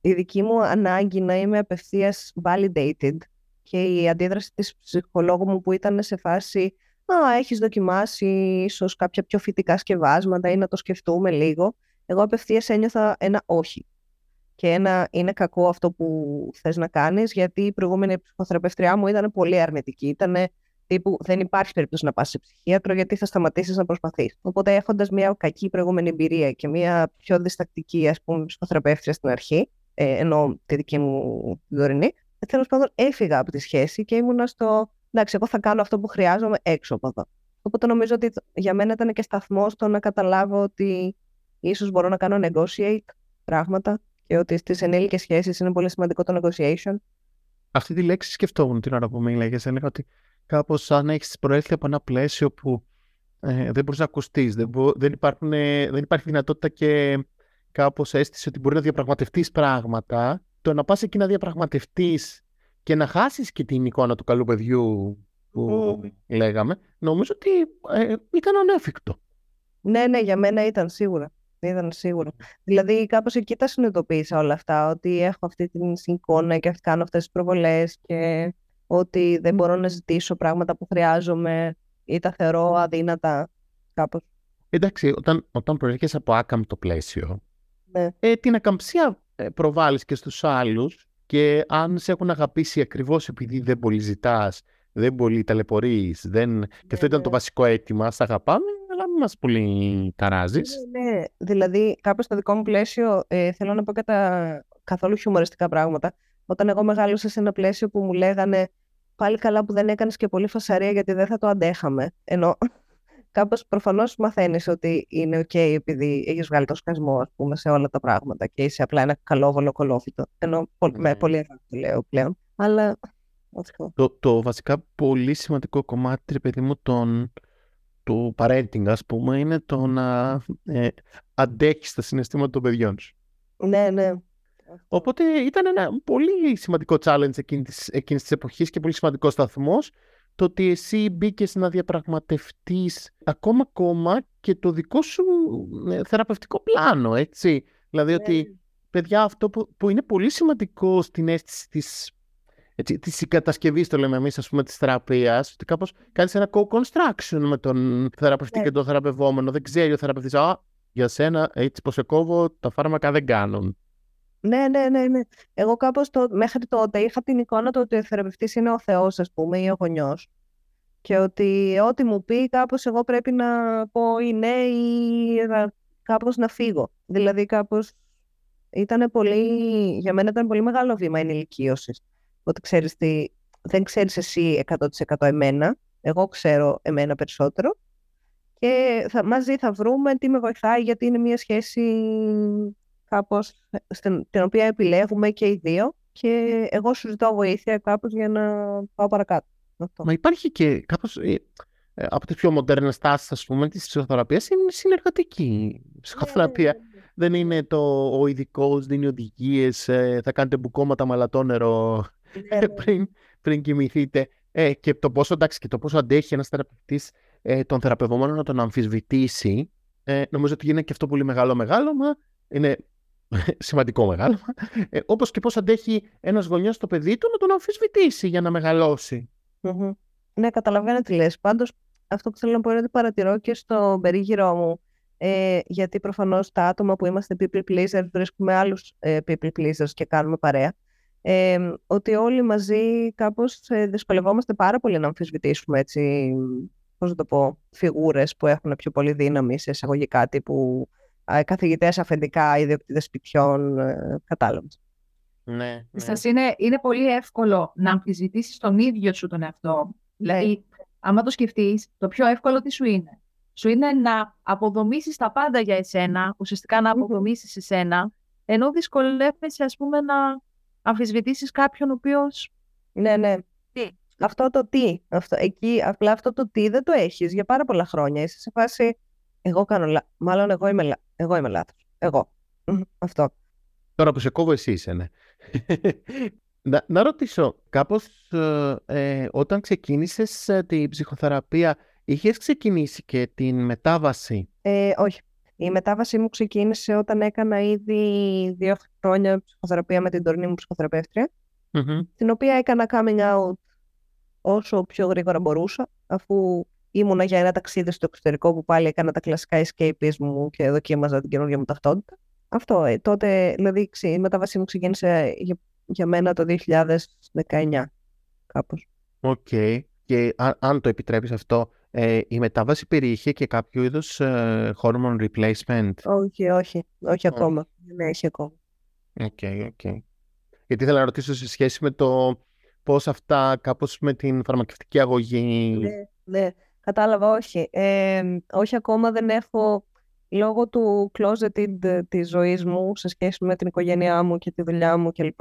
η δική μου ανάγκη να είμαι απευθείας validated και η αντίδραση της ψυχολόγου μου που ήταν σε φάση «Α, έχεις δοκιμάσει ίσως κάποια πιο φυτικά σκευάσματα ή να το σκεφτούμε λίγο». Εγώ απευθείας ένιωθα ένα όχι. Και ένα είναι κακό αυτό που θες να κάνεις, γιατί η προηγούμενη ψυχοθεραπευτριά μου ήταν πολύ αρνητική. Ήταν τύπου δεν υπάρχει περίπτωση να πας σε ψυχίατρο γιατί θα σταματήσεις να προσπαθείς. Οπότε, έχοντας μια κακή προηγούμενη εμπειρία και μια πιο διστακτική, ας πούμε, ψυχοθεραπεύτρια στην αρχή, ε, ενώ τη δική μου δωρηνή, τέλος πάντων έφυγα από τη σχέση και ήμουνα στο. Εντάξει, εγώ θα κάνω αυτό που χρειάζομαι έξω από εδώ. Οπότε νομίζω ότι για μένα ήταν και σταθμό στο να καταλάβω ότι ίσως μπορώ να κάνω negotiate πράγματα και ότι στις ενήλικες σχέσεις είναι πολύ σημαντικό το negotiation. Αυτή τη λέξη σκεφτόμουν την ώρα που μίλαγε. Έλεγα ότι κάπως σαν να έχεις προέλθει από ένα πλαίσιο που ε, δεν μπορείς να ακουστείς, δεν, δεν, υπάρχουν, ε, δεν υπάρχει δυνατότητα και κάπως αίσθηση ότι μπορεί να διαπραγματευτείς πράγματα. Το να πας εκεί να διαπραγματευτείς και να χάσεις και την εικόνα του καλού παιδιού που λέγαμε, νομίζω ότι ε, ήταν ανέφικτο. Ναι, ναι, για μένα ήταν σίγουρα. Ήταν σίγουρα. Δηλαδή, κάπως εκεί τα συνειδητοποίησα όλα αυτά, ότι έχω αυτή την εικόνα και κάνω αυτές τις προβολές και ότι δεν μπορώ να ζητήσω πράγματα που χρειάζομαι ή τα θεωρώ αδύνατα κάπως. Εντάξει, όταν, όταν προέρχεσαι από άκαμπτο πλαίσιο, ναι. ε, την ακαμψία ε, προβάλλεις και στους άλλους και αν σε έχουν αγαπήσει ακριβώς επειδή δεν πολύ ζητάς, δεν πολύ ταλαιπωρείς, δεν... και αυτό ήταν το ναι. βασικό αίτημα, σ' αγαπάμε, αλλά μην μας πολύ ταράζεις. Ναι, ναι, δηλαδή κάπως στο δικό μου πλαίσιο ε, θέλω να πω και τα καθόλου χιουμοριστικά πράγματα όταν εγώ μεγάλωσα σε ένα πλαίσιο που μου λέγανε πάλι καλά που δεν έκανες και πολύ φασαρία γιατί δεν θα το αντέχαμε. Ενώ κάπως προφανώς μαθαίνεις ότι είναι ok επειδή έχεις βγάλει το σκασμό ας πούμε, σε όλα τα πράγματα και είσαι απλά ένα καλό βολοκολόφιτο. Ενώ με ναι. πολύ αγάπη το λέω πλέον. Αλλά... Το, το βασικά πολύ σημαντικό κομμάτι, ρε παιδί μου, τον, του parenting, ας πούμε, είναι το να ε, αντέχεις τα συναισθήματα των παιδιών σου. Ναι, ναι. Οπότε ήταν ένα πολύ σημαντικό challenge εκείνης, εκείνης της εποχής και πολύ σημαντικός σταθμός το ότι εσύ μπήκες να διαπραγματευτείς ακόμα ακόμα και το δικό σου ε, θεραπευτικό πλάνο, έτσι. Δηλαδή ότι, ναι. παιδιά, αυτό που, που είναι πολύ σημαντικό στην αίσθηση της έτσι, τη συγκατασκευή, το λέμε εμείς, ας πούμε, της θεραπείας, ότι κάπως κάνεις ένα co-construction με τον θεραπευτή ναι. και τον θεραπευόμενο. Δεν ξέρει ο θεραπευτής, Α, για σένα, έτσι πως σε κόβω, τα φάρμακα δεν κάνουν. Ναι, ναι, ναι, ναι. Εγώ κάπως μέχρι τότε είχα την εικόνα του ότι ο θεραπευτής είναι ο Θεός, ας πούμε, ή ο γονιός. Και ότι ό,τι μου πει, κάπως εγώ πρέπει να πω ή ναι ή κάπως να φύγω. Δηλαδή, κάπως ήταν πολύ, για μένα ήταν πολύ μεγάλο βήμα ενηλικίωσης ότι ξέρεις τι, δεν ξέρεις εσύ 100% εμένα, εγώ ξέρω εμένα περισσότερο και θα, μαζί θα βρούμε τι με βοηθάει γιατί είναι μια σχέση κάπως στην, την οποία επιλέγουμε και οι δύο και εγώ σου ζητώ βοήθεια κάπως για να πάω παρακάτω. Μα υπάρχει και κάπως ε, ε, από τις πιο μοντέρνες τάσεις ας πούμε της ψυχοθεραπείας είναι συνεργατική ψυχοθεραπεία. Ναι, ναι, ναι. Δεν είναι το ο ειδικός δίνει οδηγίες, ε, θα κάνετε μπουκώματα με νερό ναι, ναι. Πριν, πριν κοιμηθείτε. Ε, και το πόσο, εντάξει, και το πόσο αντέχει ένας θεραπευτής ε, τον θεραπευόμενο να τον αμφισβητήσει. Ε, νομίζω ότι είναι και αυτό πολύ μεγάλο μεγάλωμα. Είναι σημαντικό μεγάλωμα. Ε, Όπως και πώς αντέχει ένας γονιός το παιδί του να τον αμφισβητήσει για να μεγαλωσει Ναι, καταλαβαίνω τι λες. Πάντως, αυτό που θέλω να πω είναι ότι παρατηρώ και στο περίγυρό μου. Ε, γιατί προφανώς τα άτομα που είμαστε people pleasers βρίσκουμε άλλους ε, people pleasers και κάνουμε παρέα ότι όλοι μαζί κάπως ε, δυσκολευόμαστε πάρα πολύ να αμφισβητήσουμε έτσι, πώς το πω, φιγούρες που έχουν πιο πολύ δύναμη σε εισαγωγικά τύπου καθηγητές αφεντικά, ιδιοκτήτες σπιτιών, ε, κατάλαβες. Ναι, ναι. είναι, είναι πολύ εύκολο να αμφισβητήσεις τον ίδιο σου τον εαυτό. Δηλαδή, ναι. άμα το σκεφτείς, το πιο εύκολο τι σου είναι; Σου είναι να αποδομήσεις τα πάντα για εσένα, ουσιαστικά να αποδομήσεις εσένα, ενώ δυσκολεύεσαι, ας πούμε, να αμφισβητήσεις κάποιον ο οποίος... Ναι, ναι. Τι; Αυτό το τι. Αυτό, εκεί, απλά αυτό το τι δεν το έχεις για πάρα πολλά χρόνια. Είσαι σε φάση, εγώ κάνω λάθος. Μάλλον εγώ είμαι, εγώ είμαι λάθος. Εγώ. Αυτό. Τώρα που σε κόβω εσύ είσαι, ναι. να, να ρωτήσω, κάπως ε, ε όταν ξεκίνησες ε, την ψυχοθεραπεία, είχες ξεκινήσει και την μετάβαση; Ε, όχι. Η μετάβασή μου ξεκίνησε όταν έκανα ήδη δύο χρόνια ψυχοθεραπεία με την τωρινή μου ψυχοθεραπευτρια στην οποία έκανα coming out όσο πιο γρήγορα μπορούσα, αφού ήμουνα για ένα ταξίδι στο εξωτερικό που πάλι έκανα τα κλασικά escapism μου και δοκίμαζα την καινούργια μου ταυτότητα. Αυτό, ε, τότε, δηλαδή, η μετάβασή μου ξεκίνησε για, για μένα το 2019, κάπως. Οκ. Και αν, αν το επιτρέπεις αυτό, ε, η μετάβαση περιείχε και κάποιο είδους ε, hormone replacement. Όχι, όχι. Όχι ακόμα. Δεν έχει ακόμα. Ok, ok. Γιατί ήθελα να ρωτήσω σε σχέση με το πώς αυτά κάπως με την φαρμακευτική αγωγή... Ναι, ναι. Κατάλαβα, όχι. Ε, όχι ακόμα δεν έχω, λόγω του closeted της ζωής μου σε σχέση με την οικογένειά μου και τη δουλειά μου κλπ.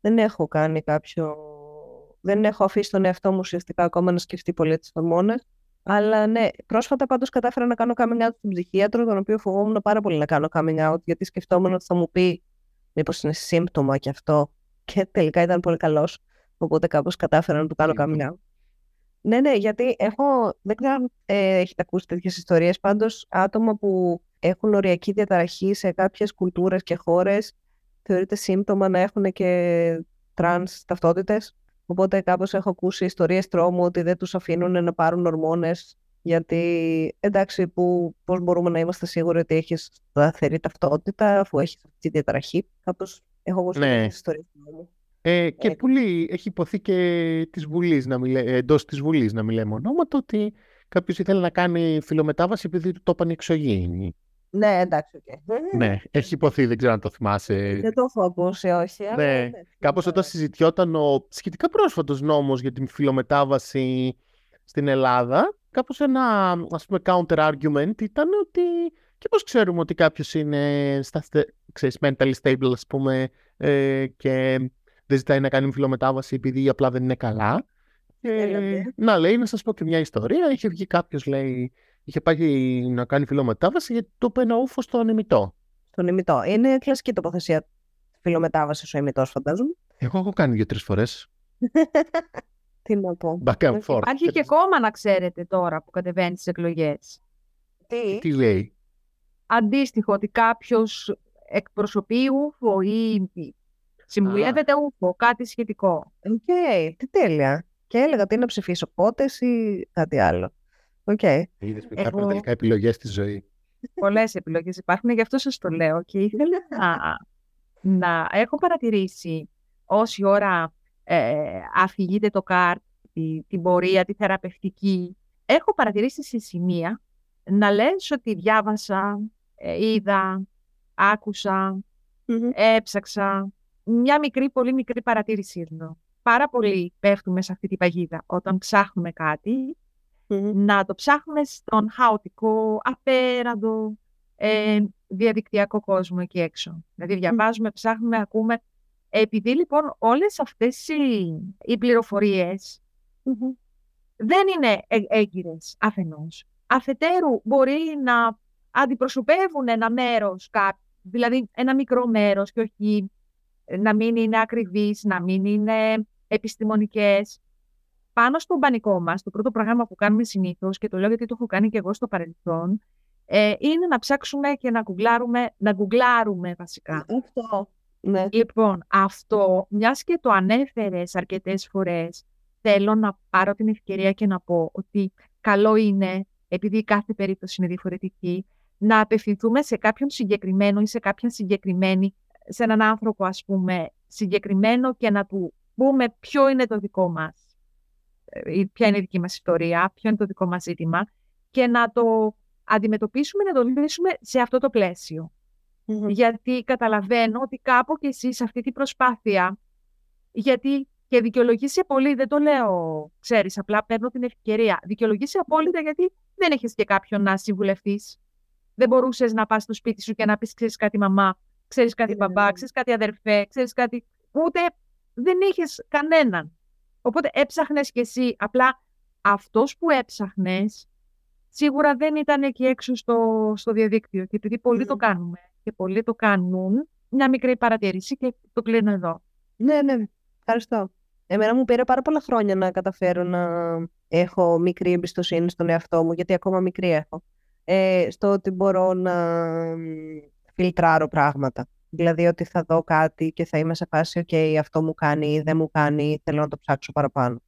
Δεν έχω κάνει κάποιο... Δεν έχω αφήσει τον εαυτό μου ουσιαστικά ακόμα να σκεφτεί πολύ τις ορμόνες. Αλλά ναι, πρόσφατα πάντως κατάφερα να κάνω coming out στον ψυχίατρο, τον οποίο φοβόμουν πάρα πολύ να κάνω coming out, γιατί σκεφτόμουν ότι θα μου πει μήπως είναι σύμπτωμα και αυτό. Και τελικά ήταν πολύ καλός, οπότε κάπως κατάφερα να του κάνω coming out. Ναι, ναι, γιατί έχω, δεν ξέρω αν ε, έχετε ακούσει τέτοιες ιστορίες, πάντως άτομα που έχουν οριακή διαταραχή σε κάποιες κουλτούρες και χώρες θεωρείται σύμπτωμα να έχουν και τρανς ταυτότητες. Οπότε κάπως έχω ακούσει ιστορίες τρόμου ότι δεν τους αφήνουν να πάρουν ορμόνες γιατί εντάξει που, πώς μπορούμε να είμαστε σίγουροι ότι έχεις σταθερή ταυτότητα αφού έχεις αυτή τη διαταραχή. Κάπως έχω ακούσει ναι. ιστορίες τρόμου. Ε, και ε. πολύ έχει υποθεί και της Βουλής, να μιλέ, εντός της Βουλής να μιλάμε ονόματα ότι κάποιος ήθελε να κάνει φιλομετάβαση επειδή του το είπαν εξωγήινοι. Ναι, εντάξει, okay. Ναι, έχει υποθεί, δεν ξέρω αν το θυμάσαι. Δεν το έχω ακούσει, όχι. Ναι, ναι κάπως όταν συζητιόταν ο σχετικά πρόσφατος νόμος για την φιλομετάβαση στην Ελλάδα, κάπως ένα, ας πούμε, counter argument ήταν ότι και πώς ξέρουμε ότι κάποιος είναι στα, ξέρεις, mentally stable, ας πούμε, ε, και δεν ζητάει να κάνει φιλομετάβαση επειδή απλά δεν είναι καλά. Και, να λέει, να σας πω και μια ιστορία. Είχε βγει κάποιος, λέει, είχε πάει να κάνει φιλομετάβαση γιατί το είπε ένα ούφο στο ανεμιτό. Στον Υμηττό. Είναι κλασική τοποθεσία φυλομετάβασης ο Υμηττός φαντάζομαι. Εγώ έχω κάνει δύο-τρεις φορές. Τι να πω. Back and forth. Υπάρχει και κόμμα, να ξέρετε, τώρα που κατεβαίνει στις εκλογές. Τι; Τι λέει; Αντίστοιχο ότι κάποιος εκπροσωπεί ούφο ή συμβουλεύεται ούφο, κάτι σχετικό. Οκ, τι τέλεια. Και έλεγα τι να ψηφίσω, πότε ή κάτι άλλο. Οκ. Είδες που υπάρχουν Εγώ- τελικά επιλογές στη ζωή. Πολλές επιλογές υπάρχουν, γι' αυτό σας το λέω και ήθελα να, να έχω παρατηρήσει όση ώρα ε, αφηγείται το Κάρτ, τη, την πορεία, τη θεραπευτική. Έχω παρατηρήσει σε σημεία να λες ότι διάβασα, ε, είδα, άκουσα, Μμμ. έψαξα. Μια μικρή, πολύ μικρή παρατήρηση εδώ. Πάρα πολλοί πέφτουμε σε αυτή την παγίδα όταν ψάχνουμε κάτι Μμμ. να το ψάχνουμε στον χαοτικό, απέραντο, ε, διαδικτυακό κόσμο εκεί έξω. Δηλαδή διαβάζουμε, ψάχνουμε, ακούμε. Επειδή λοιπόν όλες αυτές οι, οι πληροφορίες Μμμ. δεν είναι ε, έγκυρες αφενός. Αφετέρου μπορεί να αντιπροσωπεύουν ένα μέρος, κά- δηλαδή ένα μικρό μέρος και όχι ε, να μην είναι ακριβείς, να μην είναι επιστημονικές. Πάνω στο μπανικό μας, το πρώτο πρόγραμμα που κάνουμε συνήθως, και το λέω γιατί το έχω κάνει και εγώ στο παρελθόν, ε, είναι να ψάξουμε και να γκουγκλάρουμε, να γκουγκλάρουμε βασικά. Αυτό. Ναι. Λοιπόν, αυτό, μιας και το ανέφερες αρκετές φορές, θέλω να πάρω την ευκαιρία και να πω ότι καλό είναι, επειδή κάθε περίπτωση είναι διαφορετική, να απευθυνθούμε σε κάποιον συγκεκριμένο ή σε κάποια συγκεκριμένη, σε έναν άνθρωπο ας πούμε συγκεκριμένο και να του πούμε ποιο είναι το δικό μας, ε, ή ποια είναι η δική μας ιστορία, ποιο είναι το δικό μας ζήτημα και να το αντιμετωπίσουμε, να το λύσουμε σε αυτό το πλαίσιο Μμμ. γιατί καταλαβαίνω ότι κάπου και εσύ σε αυτή την προσπάθεια, γιατί και δικαιολογήσει πολύ, δεν το λέω, ξέρεις, απλά παίρνω την ευκαιρία. Δικαιολογήσει απόλυτα γιατί δεν έχεις και κάποιον να συμβουλευτείς. Δεν μπορούσες να πας στο σπίτι σου και να πεις, ξέρεις κάτι μαμά, ξέρεις κάτι Ναι. μπαμπά, ξέρεις κάτι αδερφέ, ξέρεις κάτι... Ούτε δεν είχες κανέναν. Οπότε έψαχνες κι εσύ, απλά αυτός που έψαχνες σίγουρα δεν ήταν εκεί έξω στο, στο διαδίκτυο. Και επειδή πολλοί το Μμμ. κάνουμε και πολλοί το κάνουν, μια μικρή παρατήρηση και το κλείνω εδώ. Ναι, ναι. Ευχαριστώ. Εμένα μου πήρε πάρα πολλά χρόνια να καταφέρω να έχω μικρή εμπιστοσύνη στον εαυτό μου, γιατί ακόμα μικρή έχω. Ε, στο ότι μπορώ να μ, φιλτράρω πράγματα. Δηλαδή ότι θα δω κάτι και θα είμαι σε φάση «ΟΚ, αυτό μου κάνει ή δεν μου κάνει, θέλω να το ψάξω παραπάνω».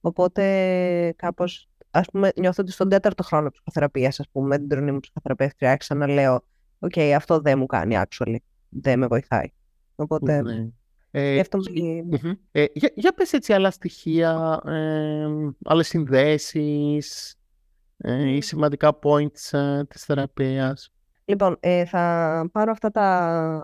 Οπότε κάπως, ας πούμε, νιώθω ότι στον τέταρτο χρόνο ψυχοθεραπείας, ας πούμε, με την τρονή μου ψυχοθεραπεύτρια, άρχισα να λέω «ΟΚ, αυτό δεν μου κάνει, actually, δεν με βοηθάει». Οπότε, Ναι. Ε, γι' αυτό με- μμμ. Ε, για, για πες έτσι άλλα στοιχεία, ε, άλλες συνδέσεις ε, ή σημαντικά points ε, της θεραπείας. Λοιπόν, ε, θα πάρω αυτά τα,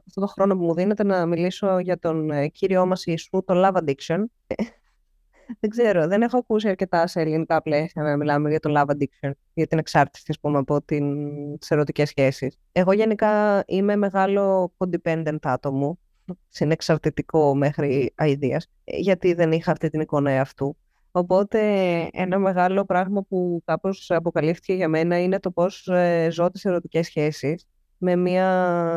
αυτό το χρόνο που μου δίνετε να μιλήσω για τον ε, κύριό μας Ιησού, το love addiction. δεν ξέρω, δεν έχω ακούσει αρκετά σε ελληνικά πλαίσια να μιλάμε για το love addiction, για την εξάρτηση, ας πούμε, από την, τις ερωτικές σχέσεις. Εγώ γενικά είμαι μεγάλο codependent άτομο, συνεξαρτητικό μέχρι αηδίας, ε, γιατί δεν είχα αυτή την εικόνα εαυτού. Οπότε ένα μεγάλο πράγμα που κάπως αποκαλύφθηκε για μένα είναι το πώς ε, ζω τις ερωτικές σχέσεις με μια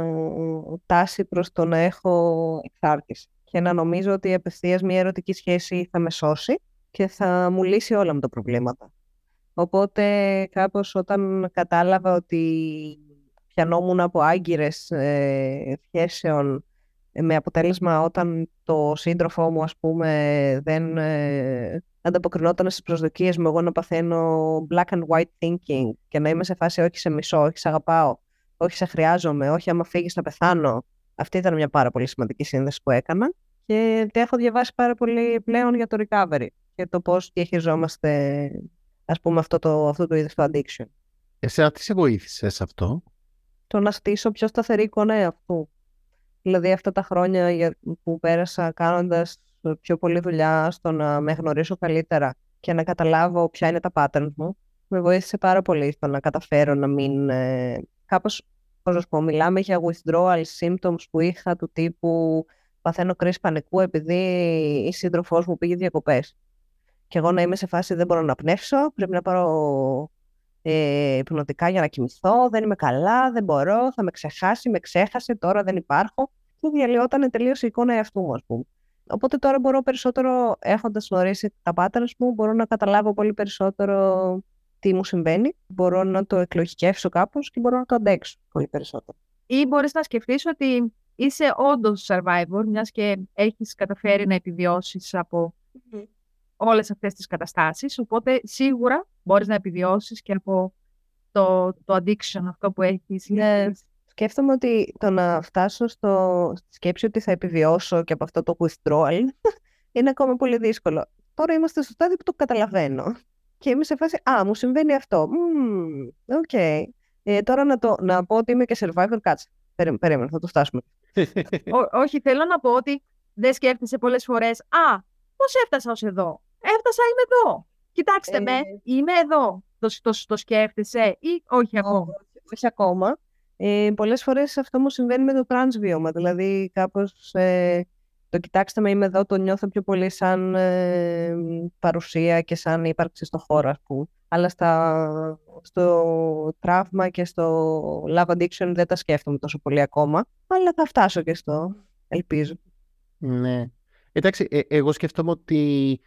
ε, τάση προς το να έχω εξάρτηση και να νομίζω ότι απευθείας μια ερωτική σχέση θα με σώσει και θα μου λύσει όλα μου τα προβλήματα. Οπότε κάπως όταν κατάλαβα ότι πιανόμουν από άγκυρες ε, σχέσεων ε, με αποτέλεσμα όταν το σύντροφό μου ας πούμε δεν ε, ανταποκρινόταν στις προσδοκίες μου εγώ να παθαίνω black and white thinking και να είμαι σε φάση όχι σε μισό, όχι σε αγαπάω, όχι σε χρειάζομαι, όχι άμα φύγεις να πεθάνω. Αυτή ήταν μια πάρα πολύ σημαντική σύνδεση που έκανα και τι έχω διαβάσει πάρα πολύ πλέον για το recovery και το πώς διαχειριζόμαστε ας πούμε αυτό το, αυτό το είδος το addiction. Εσένα τι σε βοήθησε σε αυτό; Το να στήσω πιο σταθερή εικόνα εαυτού. Δηλαδή αυτά τα χρόνια για- που πέρασα κάνοντας πιο πολλή δουλειά στο να με γνωρίσω καλύτερα και να καταλάβω ποια είναι τα patterns μου, με βοήθησε πάρα πολύ στο να καταφέρω να μην... Ε, κάπως, πώς να σου πω, μιλάμε για withdrawal symptoms που είχα του τύπου παθαίνω κρίση πανικού επειδή η σύντροφός μου πήγε διακοπές. Και εγώ να είμαι σε φάση δεν μπορώ να πνεύσω, πρέπει να πάρω ε, υπνοτικά για να κοιμηθώ, δεν είμαι καλά, δεν μπορώ, θα με ξεχάσει, με ξέχασε, τώρα δεν υπάρχω. και διαλυόταν τελείω η εικόνα εαυτού μου, ας πούμε. Οπότε τώρα μπορώ περισσότερο, έχοντας γνωρίσει τα patterns μου, μπορώ να καταλάβω πολύ περισσότερο τι μου συμβαίνει, μπορώ να το εκλογικεύσω κάπως και μπορώ να το αντέξω πολύ περισσότερο. Ή μπορείς να σκεφτείς ότι είσαι όντως survivor, μιας και έχεις καταφέρει να επιβιώσεις από mm-hmm. όλες αυτές τις καταστάσεις, οπότε σίγουρα μπορείς να επιβιώσεις και από το, το addiction αυτό που έχεις. Ναι. Σκέφτομαι ότι το να φτάσω στο, στη σκέψη ότι θα επιβιώσω και από αυτό το withdrawal είναι ακόμα πολύ δύσκολο. Τώρα είμαστε στο στάδιο που το καταλαβαίνω. Και είμαι σε φάση, α, μου συμβαίνει αυτό. Ok. okay. Ε, τώρα να, το, να πω ότι είμαι και survivor, κάτσε. Περίμενα, θα το φτάσουμε. όχι, θέλω να πω ότι δεν σκέφτεσαι πολλές φορές, α, πώς έφτασα ως εδώ; Έφτασα, είμαι εδώ. Κοιτάξτε ε... με, είμαι εδώ. Το, το, το σκέφτεσαι ή όχι ακόμα; Όχι, όχι ακόμα. Ε, πολλές φορές αυτό μου συμβαίνει με το trans βίωμα. Δηλαδή κάπως ε, το κοιτάξτε με είμαι εδώ, το νιώθω πιο πολύ σαν ε, παρουσία και σαν ύπαρξη στο χώρο, ας πούμε. Αλλά στα, στο τραύμα και στο love addiction δεν τα σκέφτομαι τόσο πολύ ακόμα. Αλλά θα φτάσω και στο, ελπίζω. Ναι. Εντάξει, ε, εγώ σκέφτομαι ότι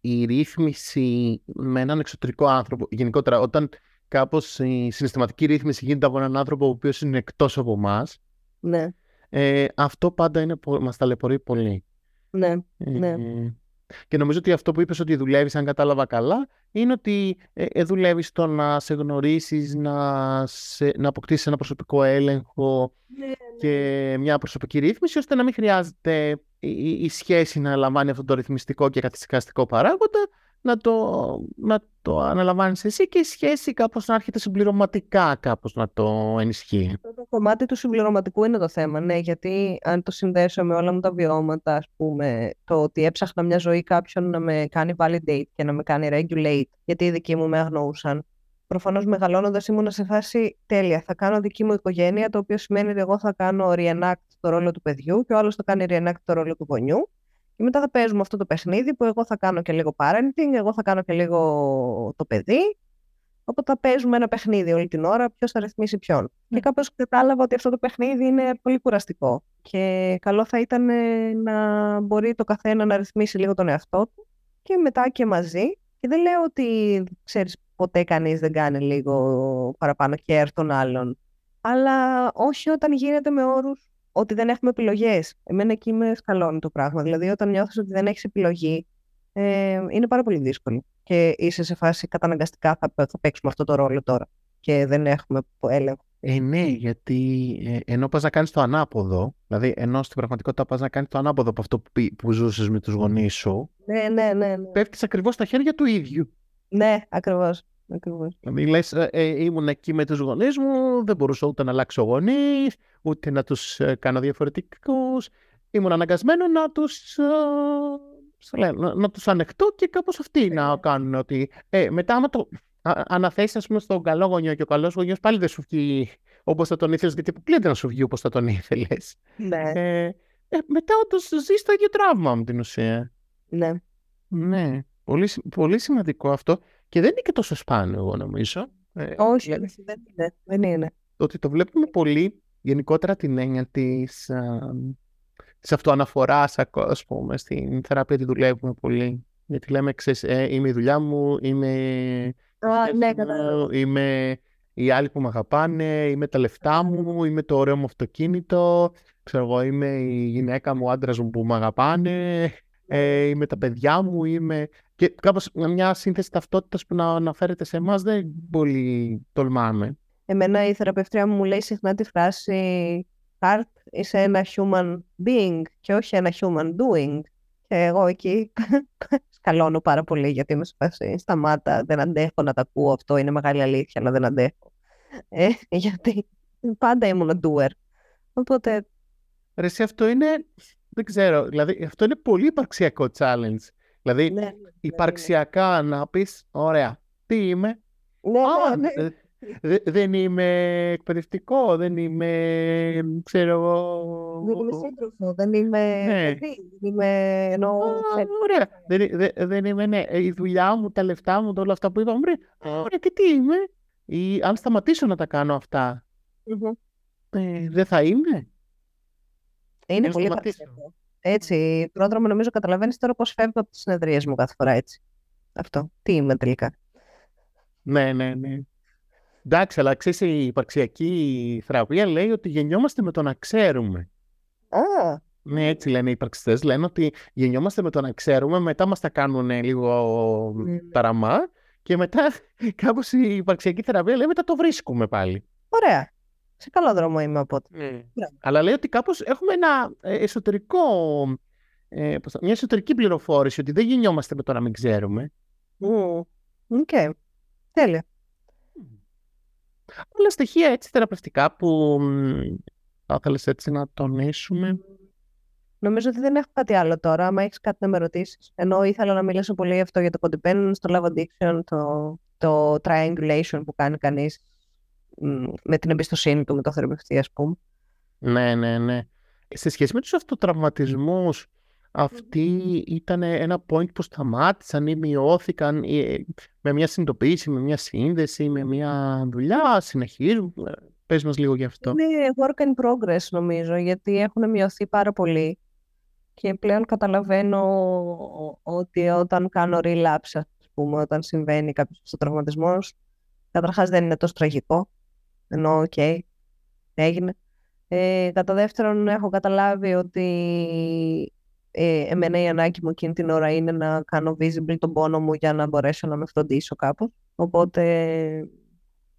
η ρύθμιση με έναν εξωτερικό άνθρωπο, γενικότερα όταν κάπως η συναισθηματική ρύθμιση γίνεται από έναν άνθρωπο ο οποίος είναι εκτός από εμάς. Ναι. Ε, αυτό πάντα είναι, μας ταλαιπωρεί πολύ. Ναι, ναι. Ε, και νομίζω ότι αυτό που είπες ότι δουλεύεις, αν κατάλαβα καλά, είναι ότι ε, ε δουλεύεις στο να σε γνωρίσεις, να, σε, να αποκτήσεις ένα προσωπικό έλεγχο ναι, ναι. και μια προσωπική ρύθμιση, ώστε να μην χρειάζεται η, η σχέση να λαμβάνει αυτό το ρυθμιστικό και καθιστικαστικό παράγοντα, να το, να το αναλαμβάνεις εσύ και η σχέση κάπως να έρχεται συμπληρωματικά κάπως να το ενισχύει. Το κομμάτι του συμπληρωματικού είναι το θέμα, ναι, γιατί αν το συνδέσω με όλα μου τα βιώματα, ας πούμε, το ότι έψαχνα μια ζωή κάποιον να με κάνει validate και να με κάνει regulate, γιατί οι δικοί μου με αγνοούσαν. Προφανώς μεγαλώνοντας ήμουν σε φάση τέλεια. Θα κάνω δική μου οικογένεια, το οποίο σημαίνει ότι εγώ θα κάνω reenact το ρόλο του παιδιού και ο άλλος θα κάνει reenact το ρόλο του γονιού και μετά θα παίζουμε αυτό το παιχνίδι που εγώ θα κάνω και λίγο parenting, εγώ θα κάνω και λίγο το παιδί. Οπότε θα παίζουμε ένα παιχνίδι όλη την ώρα, ποιος θα ρυθμίσει ποιον. Και ναι. κάπως κατάλαβα ότι αυτό το παιχνίδι είναι πολύ κουραστικό. Και καλό θα ήταν ε, να μπορεί το καθένα να ρυθμίσει λίγο τον εαυτό του και μετά και μαζί. Και δεν λέω ότι ξέρεις ποτέ κανείς δεν κάνει λίγο παραπάνω care των άλλων. Αλλά όχι όταν γίνεται με όρους ότι δεν έχουμε επιλογές. Εμένα εκεί με σκαλώνει το πράγμα. Δηλαδή, όταν νιώθεις ότι δεν έχεις επιλογή, ε, είναι πάρα πολύ δύσκολο. Και είσαι σε φάση καταναγκαστικά θα, θα παίξουμε αυτό το ρόλο τώρα. Και δεν έχουμε έλεγχο. Ε, ναι, γιατί ε, ενώ πας να κάνεις το ανάποδο, δηλαδή ενώ στην πραγματικότητα πας να κάνεις το ανάποδο από αυτό που, που ζούσες με τους γονείς σου. Ναι, ναι, ναι. ναι. Πέφτεις ακριβώς στα χέρια του ίδιου. Ναι, ακριβώς. Ακριβώς. Δηλαδή λες, ε, ε, ήμουν εκεί με τους γονείς μου, δεν μπορούσα ούτε να αλλάξω γονείς, ούτε να τους ε, κάνω διαφορετικούς. Ήμουν αναγκασμένο να τους, ε, να, να τους ανεχτώ και κάπως αυτοί να ναι. κάνουν ότι... Ε, μετά άμα το αναθέσεις ας πούμε στον καλό γονιό και ο καλός γονιός πάλι δεν σου βγει όπως θα τον ήθελες γιατί αποκλείεται να σου βγει όπως θα τον ήθελες. Ναι. Ε, ε, μετά όντως ζεις το ίδιο τραύμα με την ουσία. Ναι. Ναι. Πολύ, πολύ σημαντικό αυτό. Και δεν είναι και τόσο σπάνιο, εγώ νομίζω. Ε, Όχι, δηλαδή, δεν είναι. Δεν είναι. Ότι το βλέπουμε πολύ γενικότερα την έννοια της, της αυτοαναφοράς, ας πούμε, στην θεραπεία τη δουλεύουμε πολύ. Γιατί λέμε, ξέρεις, ε, είμαι η δουλειά μου, είμαι, oh, ναι, είμαι οι άλλοι που με αγαπάνε, είμαι τα λεφτά μου, είμαι το ωραίο μου αυτοκίνητο, ξέρω εγώ, είμαι η γυναίκα μου, ο άντρας μου που με αγαπάνε, ε, είμαι τα παιδιά μου, είμαι... Και κάπως μια σύνθεση ταυτότητας που να αναφέρεται σε εμάς δεν πολύ τολμάμε. Εμένα η θεραπευτρία μου λέει συχνά τη φράση «Heart είσαι ένα human being και όχι ένα human doing». Και εγώ εκεί σκαλώνω πάρα πολύ γιατί είμαι σε φάση σταμάτα, δεν αντέχω να τα ακούω αυτό, είναι μεγάλη αλήθεια, αλλά δεν αντέχω. Ε, γιατί πάντα ήμουν doer. Οπότε... Ρε, αυτό είναι δεν ξέρω. Δηλαδή, αυτό είναι πολύ υπαρξιακό challenge. Δηλαδή, ναι, ναι, ναι, υπαρξιακά να πεις, ωραία, τι είμαι; Ναι, ναι, ναι. δεν είμαι εκπαιδευτικό, δεν είμαι, ξέρω εγώ... Δεν είμαι σύντροφο, δεν είμαι ναι. παιδί, δεν είμαι ενώ... ωραία, δεν, δεν, είμαι, ναι, η δουλειά μου, τα λεφτά μου, όλα αυτά που είπαμε ωραία, και τι είμαι; Ή αν σταματήσω να τα κάνω αυτά, ε, δεν θα είμαι; Είναι, πολύ παραδοσιακό. Έτσι, πρόδρομο νομίζω καταλαβαίνεις τώρα πώς φεύγω από τις συνεδρίες μου κάθε φορά έτσι. Αυτό. Τι είμαι τελικά. Ναι, ναι, ναι. Εντάξει, αλλά ξέρεις, η υπαρξιακή θεραπεία λέει ότι γεννιόμαστε με το να ξέρουμε. Α, Ναι, έτσι λένε οι υπαρξιστές. Λένε ότι γεννιόμαστε με το να ξέρουμε, μετά μας τα κάνουν λίγο Ναι. ταραμά και μετά κάπως η υπαρξιακή θεραπεία λέει μετά το βρίσκουμε πάλι. ωραία. Σε καλό δρόμο είμαι οπότε. Μπράβο. Αλλά λέει ότι κάπως έχουμε ένα ε, εσωτερικό, ε, πώς το- μια εσωτερική πληροφόρηση ότι δεν γεννιόμαστε με το να μην ξέρουμε. Μμμ. Οκ. Τέλεια. Όλα στοιχεία έτσι θεραπευτικά που μ, θα ήθελες έτσι να τονίσουμε; Νομίζω ότι δεν έχω κάτι άλλο τώρα. Αν έχεις κάτι να με ρωτήσεις. Ενώ ήθελα να μιλήσω πολύ αυτό για το codependence, το love addiction, το, το triangulation που κάνει κανείς με την εμπιστοσύνη του με το θεραπευτή, ας πούμε. Ναι, ναι, ναι. Σε σχέση με τους αυτοτραυματισμούς, αυτοί ήταν ένα point που σταμάτησαν ή μειώθηκαν ή, ε, με μια συνειδητοποίηση, με μια σύνδεση, με μια δουλειά, συνεχίζουν. Ε, Πες μας λίγο γι' αυτό. Είναι work in progress νομίζω, γιατί έχουν μειωθεί πάρα πολύ και πλέον καταλαβαίνω ότι όταν κάνω relapse, ας πούμε, όταν συμβαίνει κάποιος αυτοτραυματισμός, καταρχάς δεν είναι τόσο τραγικό, ενώ οκ, έγινε. Ε, κατά δεύτερον, έχω καταλάβει ότι ε, εμένα η ανάγκη μου εκείνη την ώρα είναι να κάνω visible τον πόνο μου για να μπορέσω να με φροντίσω κάπως. Οπότε,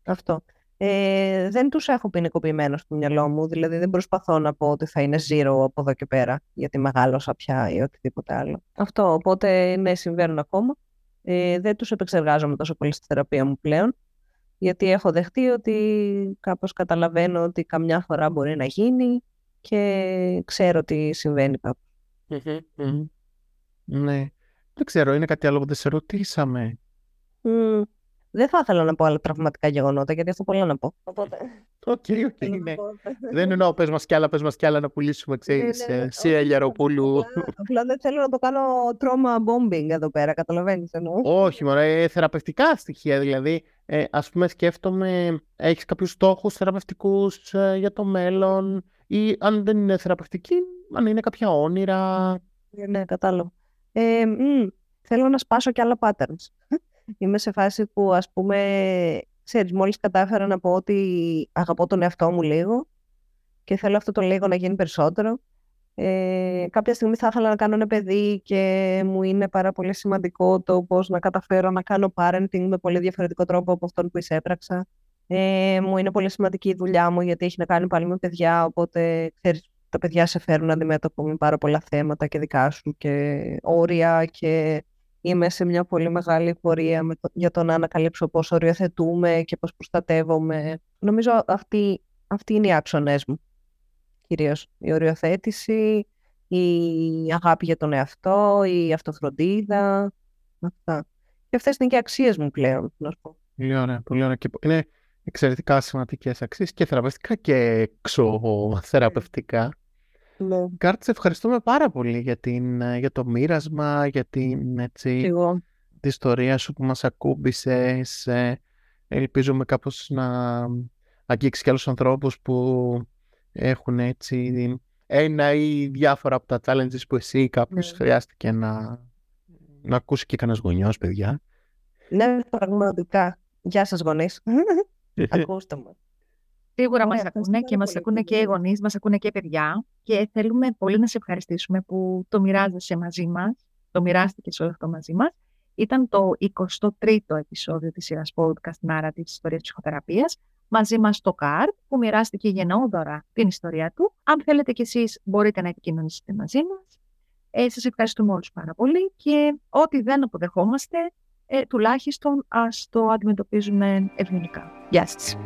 αυτό. Ε, δεν τους έχω ποινικοποιημένο στο μυαλό μου, δηλαδή δεν προσπαθώ να πω ότι θα είναι zero από εδώ και πέρα, γιατί μεγάλωσα πια ή οτιδήποτε άλλο. Αυτό, οπότε ναι, συμβαίνουν ακόμα. Ε, δεν τους επεξεργάζομαι τόσο πολύ στη θεραπεία μου πλέον, γιατί έχω δεχτεί ότι κάπως καταλαβαίνω ότι καμιά φορά μπορεί να γίνει και ξέρω τι συμβαίνει κάπου. Μμμ. Ναι. Δεν ξέρω, είναι κάτι άλλο που δεν σε ρωτήσαμε. Μμ, δεν θα ήθελα να πω άλλα τραυματικά γεγονότα, γιατί έχω πολλά να πω. Οπότε, Ok, ok, θέλω να ναι. πω- Δεν εννοώ, πες μας κι άλλα, πες μας κι άλλα να πουλήσουμε, ξέρεις, ναι, ναι, ε, όχι, Σία Λιαροπούλου. Απλά, απλά δεν θέλω να το κάνω trauma bombing εδώ πέρα, καταλαβαίνεις εννοώ. Όχι, μωρέ, ε, θεραπευτικά στοιχεία, δηλαδή, ε, ας πούμε, σκέφτομαι, έχεις κάποιους στόχους θεραπευτικούς ε, για το μέλλον ή αν δεν είναι θεραπευτική, αν είναι κάποια όνειρα. Ναι, ναι, κατάλαβα. Ε, μ, θέλω να σπάσω και άλλα patterns. Είμαι σε φάση που, ας πούμε, ξέρεις, μόλις κατάφερα να πω ότι αγαπώ τον εαυτό μου λίγο και θέλω αυτό το λίγο να γίνει περισσότερο. Ε, κάποια στιγμή θα ήθελα να κάνω ένα παιδί και μου είναι πάρα πολύ σημαντικό το πώς να καταφέρω να κάνω parenting με πολύ διαφορετικό τρόπο από αυτόν που εισέπραξα. Ε, μου είναι πολύ σημαντική η δουλειά μου γιατί έχει να κάνει πάλι με παιδιά, οπότε ξέρεις, τα παιδιά σε φέρουν αντιμέτωπο με πάρα πολλά θέματα και δικά σου και όρια και είμαι σε μια πολύ μεγάλη πορεία με το- για το να ανακαλύψω πώς οριοθετούμε και πώς προστατεύομαι. Νομίζω αυτοί, αυτοί είναι οι άξονες μου κυρίως. Η οριοθέτηση, η αγάπη για τον εαυτό, η αυτοφροντίδα, αυτά. Και αυτές είναι και αξίες μου πλέον, να σου πω. Πολύ ωραία, πολύ ωραία. Και είναι εξαιρετικά σημαντικές αξίες και θεραπευτικά και εξωθεραπευτικά. Ναι. Κάρτ, σε ευχαριστούμε πάρα πολύ για, την, ε, για το μοίρασμα, για την, έτσι, Και εγώ. την ιστορία σου που μας ακούμπησες. Ε, ελπίζουμε κάπως να αγγίξεις και άλλους ανθρώπους που έχουν έτσι ένα ή διάφορα από τα challenges που εσύ κάποιος Ναι. χρειάστηκε να, να ακούσει και κανένας γονιός, παιδιά. Ναι, πραγματικά. Γεια σας γονείς. Ακούστε μας. Σίγουρα Ωραία, μας ευχαριστώ ακούνε πάρα και μας πολύ, ακούνε και οι Κωνσταντίνα. γονείς, μας ακούνε και παιδιά και θέλουμε πολύ να σε ευχαριστήσουμε που το μοιράζεσαι μαζί μας, το μοιράστηκες όλο αυτό μαζί μας. Ήταν το 23ο επεισόδιο της σειράς podcast Narrative της ιστορίας ψυχοθεραπείας. Μαζί μας το ΚΑΡΤ που μοιράστηκε γενναιόδωρα την ιστορία του. Αν θέλετε κι εσείς μπορείτε να επικοινωνήσετε μαζί μας. Ε, σας ευχαριστούμε όλους πάρα πολύ και ό,τι δεν αποδεχόμαστε, ε, τουλάχιστον ας το αντιμετωπίζουμε ευγενικά. Γεια σας.